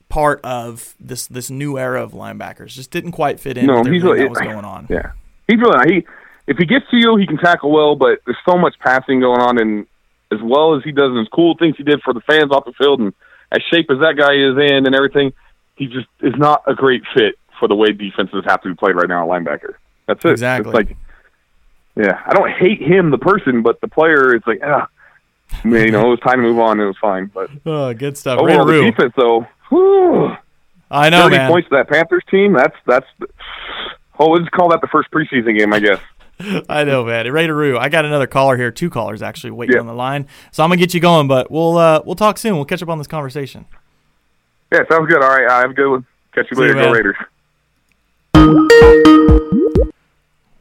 part of this this new era of linebackers. Just didn't quite fit in. No, he's really, that was going on. Yeah, he's really he. If he gets to you, he can tackle well, but there's so much passing going on, and as well as he does and as cool things he did for the fans off the field and as shape as that guy is in and everything, he just is not a great fit for the way defenses have to be played right now at linebacker. That's it. Exactly. It's like, yeah, I don't hate him, the person, but the player, it's like, ah, I mean, you know, it was time to move on. It was fine, but oh, good stuff. Overall, the defense, though, whew, I know, thirty man. points to that Panthers team. That's that's. Oh, let's call that the first preseason game, I guess. I know, man. Raideroo. I got another caller here, two callers actually waiting yeah. on the line. So I'm gonna get you going, but we'll uh, we'll talk soon. We'll catch up on this conversation. Yeah, sounds good. All right, I have a good one. Catch you See later. You, Go Raiders.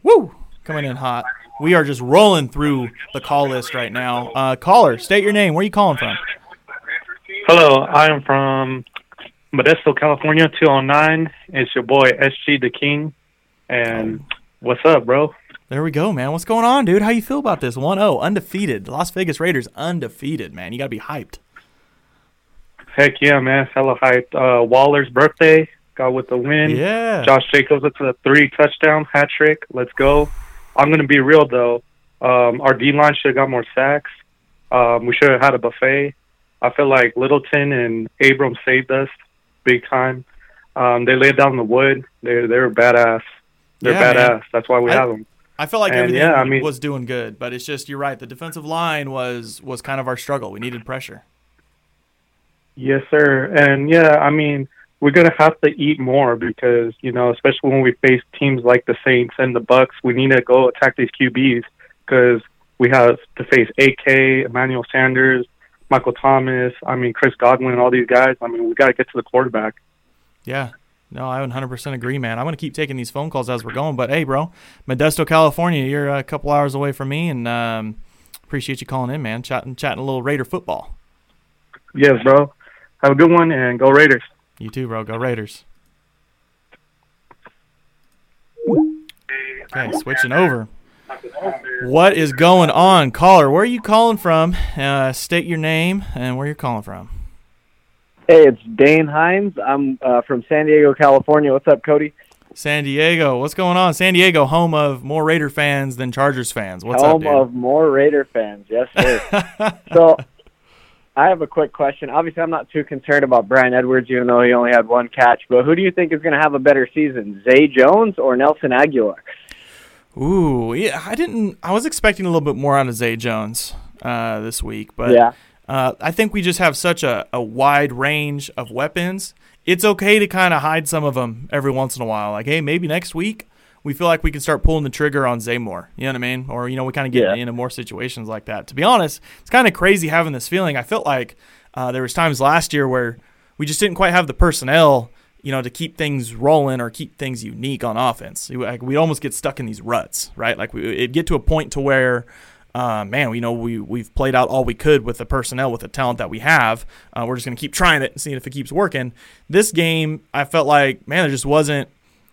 Woo! Coming in hot. We are just rolling through the call list right now. Uh, caller, state your name. Where are you calling from? Hello, I am from Modesto, California, 209. It's your boy SG the King. And what's up, bro? There we go, man. What's going on, dude? How you feel about this? 1-0, undefeated. Las Vegas Raiders undefeated, man. You got to be hyped. Heck yeah, man. Hella hyped. Uh, Waller's birthday. Got with the win. Yeah. Josh Jacobs with the three touchdown hat trick. Let's go. I'm going to be real, though. Um, our D line should have got more sacks. Um, we should have had a buffet. I feel like Littleton and Abrams saved us big time. Um, they laid down the wood. They they were badass. They're Yeah, badass. man. That's why we I- have them. I feel like And, everything yeah, I mean- was doing good, but it's just you're right. The defensive line was was kind of our struggle. We needed pressure. Yes, sir. And yeah, I mean, we're gonna have to eat more because you know, especially when we face teams like the Saints and the Bucks, we need to go attack these QBs because we have to face AK, Emmanuel Sanders, Michael Thomas. I mean, Chris Godwin, and all these guys. I mean, we got to get to the quarterback. Yeah. No, I 100% agree, man. I'm going to keep taking these phone calls as we're going. But hey, bro, Modesto, California, you're a couple hours away from me, and um, appreciate you calling in, man. Chatting, chatting a little Raider football. Yes, bro. Have a good one and go Raiders. You too, bro. Go Raiders. Okay, switching over. What is going on, caller? Where are you calling from? Uh, state your name and where you're calling from. Hey, it's Dane Hines. I'm uh, from San Diego, California. What's up, Cody? San Diego. What's going on? San Diego, home of more Raider fans than Chargers fans. What's Home up, dude? of more Raider fans. Yes, sir. so, I have a quick question. Obviously, I'm not too concerned about Bryan Edwards, even though he only had one catch. But who do you think is going to have a better season, Zay Jones or Nelson Agholor? Ooh, yeah. I didn't. I was expecting a little bit more out of Zay Jones uh, this week, but Yeah. Uh, I think we just have such a, a wide range of weapons. It's okay to kind of hide some of them every once in a while. Like, hey, maybe next week we feel like we can start pulling the trigger on Zamor. You know what I mean? Or, you know, we kind of get Yeah. into more situations like that. To be honest, it's kind of crazy having this feeling. I felt like uh, there was times last year where we just didn't quite have the personnel, you know, to keep things rolling or keep things unique on offense. We, like, we almost get stuck in these ruts, right? Like we it'd get to a point to where uh, man, you know, we we've played out all we could with the personnel, with the talent that we have. Uh, we're just gonna keep trying it and seeing if it keeps working. This game, I felt like, man, there just wasn't.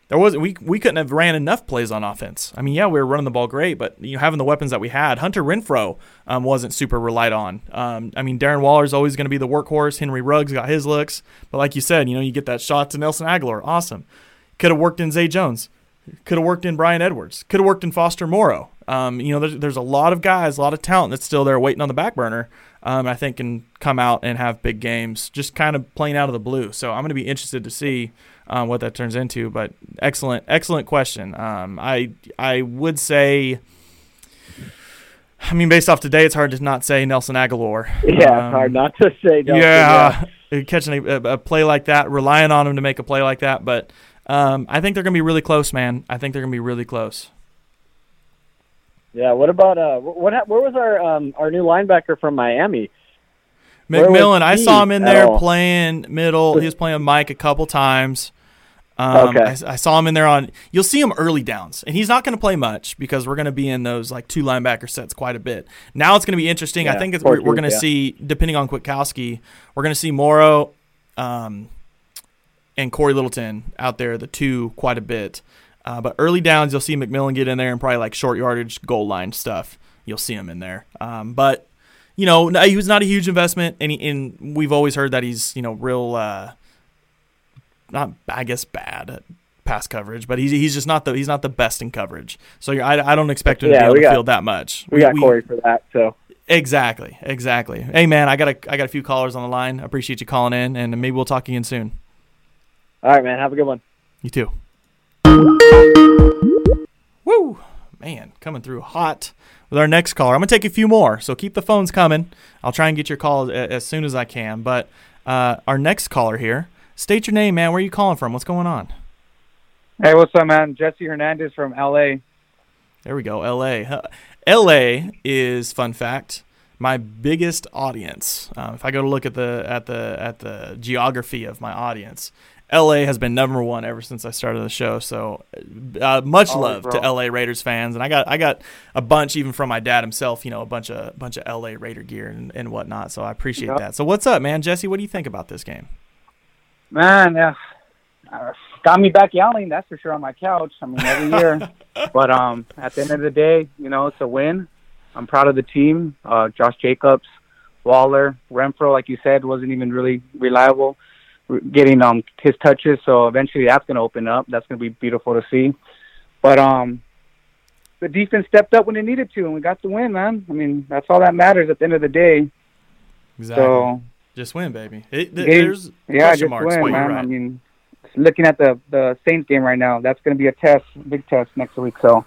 There wasn't. We we couldn't have ran enough plays on offense. I mean, yeah, we were running the ball great, but you know, having the weapons that we had, Hunter Renfrow um, wasn't super relied on. Um, I mean, Darren Waller's always going to be the workhorse. Henry Ruggs got his looks, but like you said, you know, you get that shot to Nelson Agholor, awesome. Could have worked in Zay Jones. Could have worked in Bryan Edwards. Could have worked in Foster Moreau. Um, you know, there's, there's a lot of guys, a lot of talent that's still there waiting on the back burner. Um, I think can come out and have big games, just kind of playing out of the blue. So I'm going to be interested to see um, what that turns into. But excellent, excellent question. Um, I I would say, I mean, based off today, it's hard to not say Nelson Agholor. Yeah, Um, hard not to say. Nelson, yeah, catching a, a play like that, relying on him to make a play like that. But um, I think they're going to be really close, man. I think they're going to be really close. Yeah. What about uh? What? Where was our um our new linebacker from Miami? McMillan, I saw him in there playing middle. He was playing Mike a couple times. Um, Okay. I, I saw him in there on. You'll see him early downs, and he's not going to play much because we're going to be in those like two linebacker sets quite a bit. Now it's going to be interesting. I think it's, we're, we're going to yeah. see, depending on Kwiatkoski, we're going to see Morrow um, and Cory Littleton out there, the two, quite a bit. Uh, but early downs, you'll see McMillan get in there and probably like short yardage, goal line stuff. You'll see him in there. Um, but you know, no, he was not a huge investment, and, he, and we've always heard that he's you know real, uh, not I guess bad at pass coverage, but he's he's just not the he's not the best in coverage. So I I don't expect him to be able we to got- field that much. We, got Cory for that. So Exactly, exactly. Hey man, I got a I got a few callers on the line. I appreciate you calling in, and maybe we'll talk again soon. all right, man. Have a good one. You too. Woo! Man, coming through hot with our next caller. I'm going to take a few more, so keep the phones coming. I'll try and get your call a- as soon as I can. But uh, our next caller here, state your name, man. Where are you calling from? What's going on? Hey, what's up, man? Jesse Hernandez from LA. There we go, LA. Huh. LA is fun fact my biggest audience. Um, if I go to look at the at the at the geography of my audience, LA has been number one ever since I started the show. So uh, much love to. LA Raiders fans, and I got I got a bunch even from my dad himself. You know, a bunch of bunch of LA Raider gear and, and whatnot. So I appreciate Yep. that. So what's up, man? Jesse, what do you think about this game? Man, uh, uh, got me back yelling. That's for sure on my couch. I mean, every year. but um, at the end of the day, you know, it's a win. I'm proud of the team. Uh, Josh Jacobs, Waller, Renfrow, like you said, wasn't even really reliable, getting um his touches. So eventually, that's going to open up. That's going to be beautiful to see. But um, the defense stepped up when it needed to, and we got the win, man. I mean, that's all that matters at the end of the day. Exactly. So Just win, baby. It, th- there's yeah, just marks, win, man. right. I mean, looking at the the Saints game right now, that's going to be a test, big test next week. So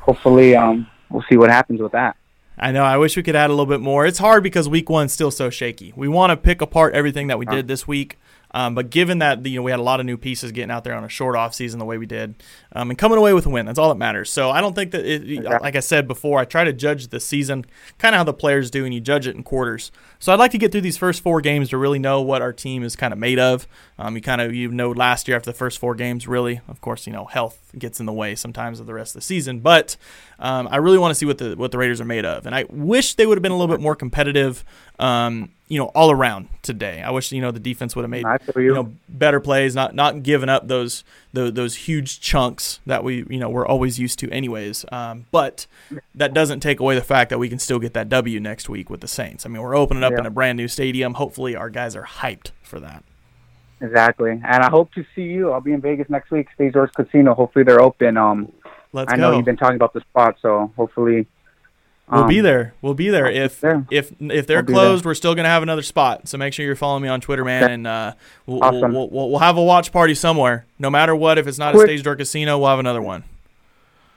hopefully, um, we'll see what happens with that. I know. I wish we could add a little bit more. It's hard because week one's still so shaky. We want to pick apart everything that we did this week. Um, but given that you know we had a lot of new pieces getting out there on a short off season the way we did, um, and coming away with a win, that's all that matters. So I don't think that, it, like I said before, I try to judge the season kind of how the players do, and you judge it in quarters. So I'd like to get through these first four games to really know what our team is kind of made of. Um, you kind of you know last year after the first four games, really, of course, you know health gets in the way sometimes of the rest of the season, but um, I really want to see what the what the Raiders are made of, and I wish they would have been a little bit more competitive. Um, you know, all around today. I wish you know the defense would have made you you. know better plays, not not giving up those those, those huge chunks that we you know we're always used to, anyways. Um, but that doesn't take away the fact that we can still get that W next week with the Saints. I mean, we're opening up Yeah. in a brand new stadium. Hopefully, our guys are hyped for that. Exactly, and I hope to see you. I'll be in Vegas next week, Doors Casino. Hopefully, they're open. Um, Let's I know go. you've been talking about the spot, so hopefully, We'll be um, there. We'll be there. If if if they're I'll closed, there. we're still gonna have another spot. So make sure you're following me on Twitter, man, Okay. and uh, we'll, Awesome. we'll, we'll we'll have a watch party somewhere. No matter what, if it's not a stage door casino, we'll have another one.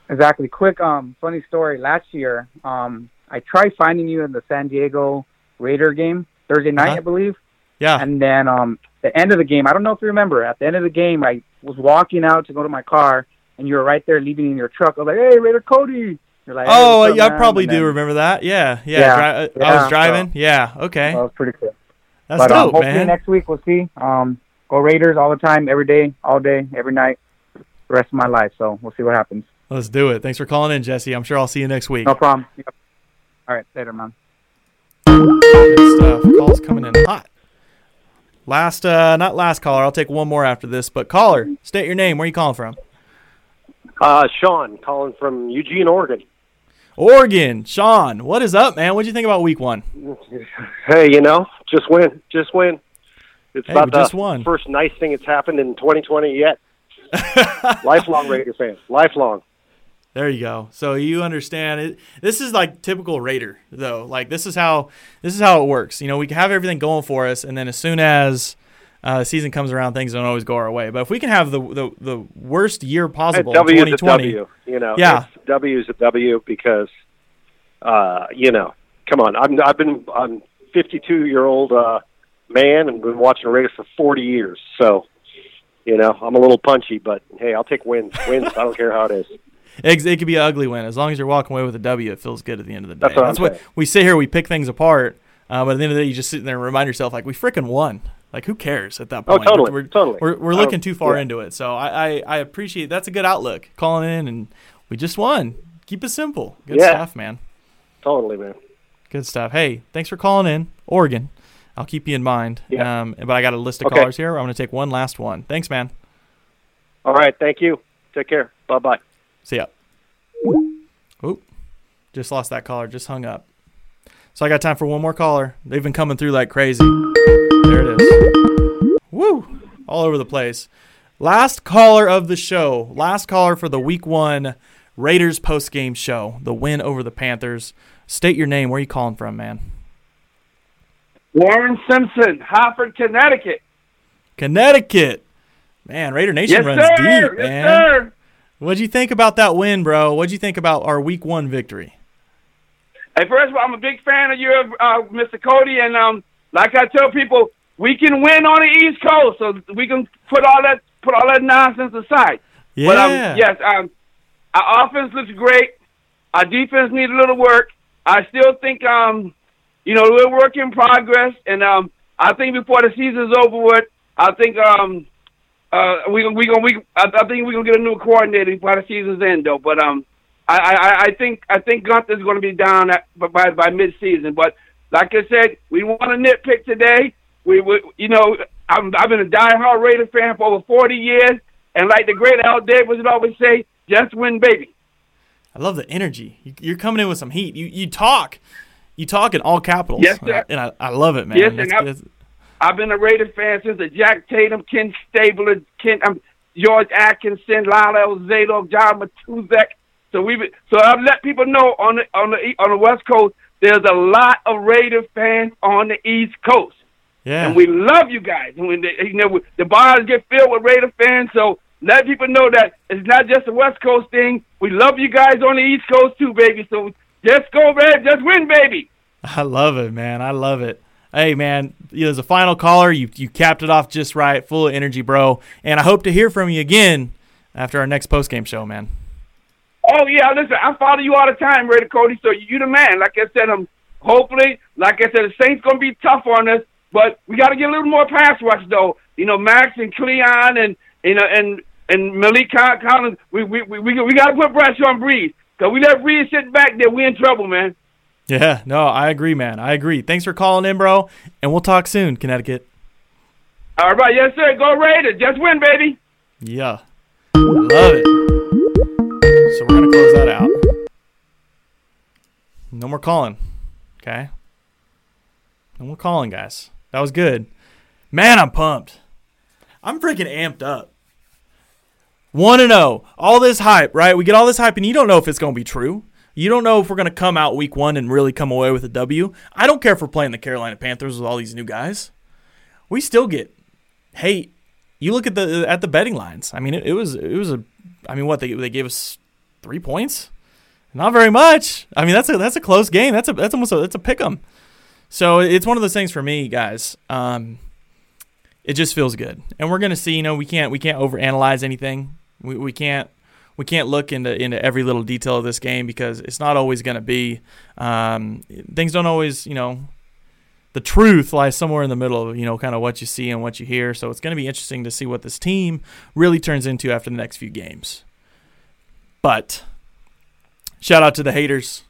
Exactly. Quick, um, funny story. Last year, um, I tried finding you in the San Diego Raider game Thursday night, Uh-huh. I believe. Yeah. And then um, the end of the game, I don't know if you remember. At the end of the game, I was walking out to go to my car, and you were right there leaving in your truck. I was like, "Hey, Raider Cody." You're like, Oh, what's up, yeah, I probably do then- remember that. Yeah, yeah. Yeah, dri- I was driving. so- yeah, okay. That was pretty cool. That's but um, dope, hopefully man. next week we'll see. Um, go Raiders all the time, every day, all day, every night, the rest of my life. So we'll see what happens. Let's do it. Thanks for calling in, Jesse. I'm sure I'll see you next week. No problem. Yep. All right, later, man. Good stuff. Calls coming in hot. Last, uh, not last caller. I'll take one more after this. But caller, state your name. Where are you calling from? Uh, Sean, calling from Eugene, Oregon. Oregon. Sean, what is up, man? What'd you think about Week One? Hey, you know, just win, just win. It's Hey, about the just won. first nice thing that's happened in 2020 yet. lifelong Raider fans, lifelong. There you go. So you understand it. This is like typical Raider, though. Like this is how this is how it works. You know, we can have everything going for us, and then as soon as uh, season comes around, things don't always go our way. But if we can have the the, the worst year possible, W is a 2020, You know, yeah, W is a W because, uh, you know, come on. I'm I've been I'm 52 year old uh, man and been watching Raiders for 40 years. So, you know, I'm a little punchy, but hey, I'll take wins. Wins. I don't care how it is. it, it could be an ugly win as long as you're walking away with a W. It feels good at the end of the day. That's what I'm what we sit here. We pick things apart, uh, but at the end of the day, you just sit there and remind yourself, like we freaking won. Like who cares at that point? Oh, point? totally, We're, totally. We're, we're looking too far yeah. into it. So I, I I appreciate that's a good outlook. Calling in and we just won. Keep it simple. Good Yeah. stuff, man. Totally, man. Good stuff. Hey, thanks for calling in, Oregon. I'll keep you in mind. Yeah. Um, but I got a list of Okay. callers here. I'm going to take one last one. Thanks, man. All right. Thank you. Take care. Bye bye. See ya. Oop. Just lost that caller. Just hung up. So I got time for one more caller. They've been coming through like crazy. There it is. Woo! All over the place. Last caller of the show. Last caller for the week one Raiders post game show. The win over the Panthers. State your name. Where are you calling from, man? Warren Simpson, Hartford, Connecticut. Connecticut. Man, Raider Nation Yes, runs sir. deep, Yes, man. sir. What'd you think about that win, bro? What'd you think about our week one victory? Hey, first of all, I'm a big fan of you, uh, Mr. Cody, and um, like I tell people, we can win on the East Coast, so we can put all that put all that nonsense aside. But um, Yeah. yes, um, our offense looks great. Our defense needs a little work. I still think um, you know, we're work in progress, and um, I think before the season's over with, I think um, uh, we we gonna we I, I think we're gonna get a new coordinator by the season's end, though. But um, I I, I think I think Guenther's gonna be down at, by by mid season. But like I said, we want to nitpick today. We, you know I'm, I've been a diehard Raider fan for over 40 years, and like the great Al Davis would always say, just win, baby. I love the energy. You- You're coming in with some heat. You you talk, you talk in all capitals. Yes, sir. And I, I love it, man. Yes, That's and I- good. I've been a Raider fan since the Jack Tatum, Ken Stabler, Ken um, George Atkinson, Lyle Alzado, John Matuszak. So we so I've let people know on the on the on the West Coast there's a lot of Raider fans on the East Coast. Yeah. And we love you guys. And when they, you know the bars get filled with Raider fans, so let people know that it's not just a West Coast thing. We love you guys on the East Coast too, baby. So just go red, just win, baby. I love it, man. I love it. Hey, man, you know, as a final caller, you you capped it off just right, full of energy, bro. And I hope to hear from you again after our next post game show, man. Oh yeah, listen, I follow you all the time, Raider Cody. So you the man. Like I said, um, hopefully, like I said, the Saints gonna be tough on us, but we got to get a little more pass rush though. You know, Maxx and Clelin and you know and and Maliek Collins, we we we we, we got to put pressure on Brees. Cause we let Brees sit back there, we in trouble, man. Yeah, no, I agree, man. I agree. Thanks for calling in, bro. And we'll talk soon, Connecticut. All right, yes sir. Go Raiders, just win, baby. Yeah. Love it. So we're going to close that out. No more calling. Okay? No more calling, guys. That was good. Man, I'm pumped. I'm freaking amped up. 1 and 0. All this hype, right? We get all this hype, and you don't know if it's going to be true. You don't know if we're going to come out week one and really come away with a W. I don't care if we're playing the Carolina Panthers with all these new guys. We still get hate. You look at the at the betting lines. I mean, it, it was it was a. I mean, what they they gave us three points, not very much. I mean, that's a that's a close game. That's a that's almost a that's a pick 'em. So it's one of those things for me, guys. Um, it just feels good, and we're gonna see. You know, we can't we can't overanalyze anything. We we can't we can't look into into every little detail of this game because it's not always gonna be. Um, things don't always you know. The truth lies somewhere in the middle of you know kind of what you see and what you hear. So it's going to be interesting to see what this team really turns into after the next few games. But shout out to the haters.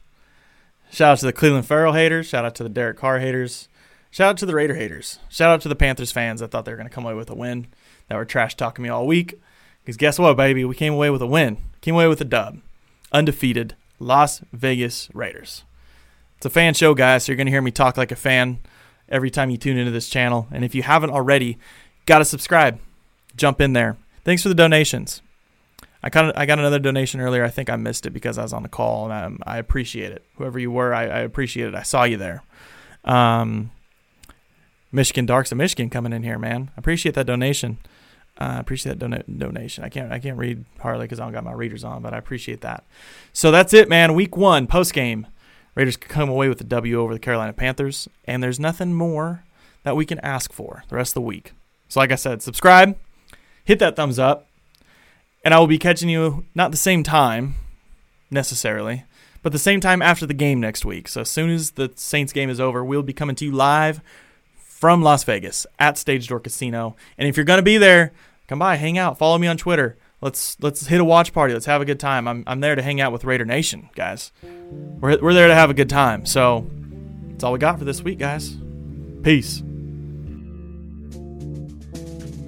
Shout out to the Clelin Ferrell haters. Shout out to the Derek Carr haters. Shout out to the Raider haters. Shout out to the Panthers fans that thought they were going to come away with a win, that were trash talking me all week. Because guess what, baby? We came away with a win. Came away with a dub. Undefeated Las Vegas Raiders. It's a fan show, guys, so you're going to hear me talk like a fan every time you tune into this channel. And if you haven't already, got to subscribe. Jump in there. Thanks for the donations. I got I got another donation earlier. I think I missed it because I was on the call, and I, I appreciate it. Whoever you were, I, I, appreciate it. I saw you there. Um, Michigan Darks of Michigan coming in here, man. I appreciate that donation. Uh, I uh, appreciate that don- donation. I can't I can't read hardly because I don't got my readers on, but I appreciate that. So that's it, man. Week one post game, Raiders come away with a W over the Carolina Panthers, and there's nothing more that we can ask for the rest of the week. So like I said, subscribe, hit that thumbs up and I will be catching you not the same time necessarily, but the same time after the game next week. So as soon as the Saints game is over, we'll be coming to you live from Las Vegas at Stage Door Casino. And if you're gonna be there, come by, hang out, follow me on Twitter. Let's let's hit a watch party. Let's have a good time. I'm I'm there to hang out with Raider Nation, guys. We're we're there to have a good time. So that's all we got for this week, guys. Peace.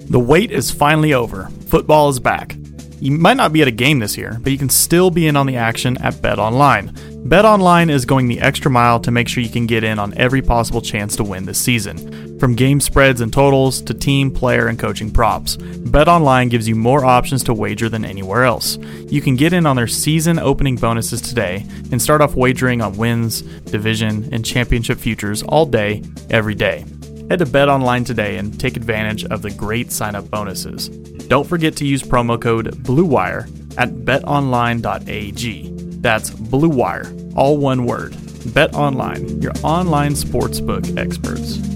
The wait is finally over. Football is back. You might not be at a game this year, but you can still be in on the action at Bet Online. Bet Online is going the extra mile to make sure you can get in on every possible chance to win this season. From game spreads and totals to team, player, and coaching props, Bet Online gives you more options to wager than anywhere else. You can get in on their season opening bonuses today and start off wagering on wins, division, and championship futures all day, every day. Head to Bet Online today and take advantage of the great sign up bonuses. Don't forget to use promo code BLUEWIRE at betonline.ag. That's BLUEWIRE, all one word. Bet Online, your online sportsbook experts.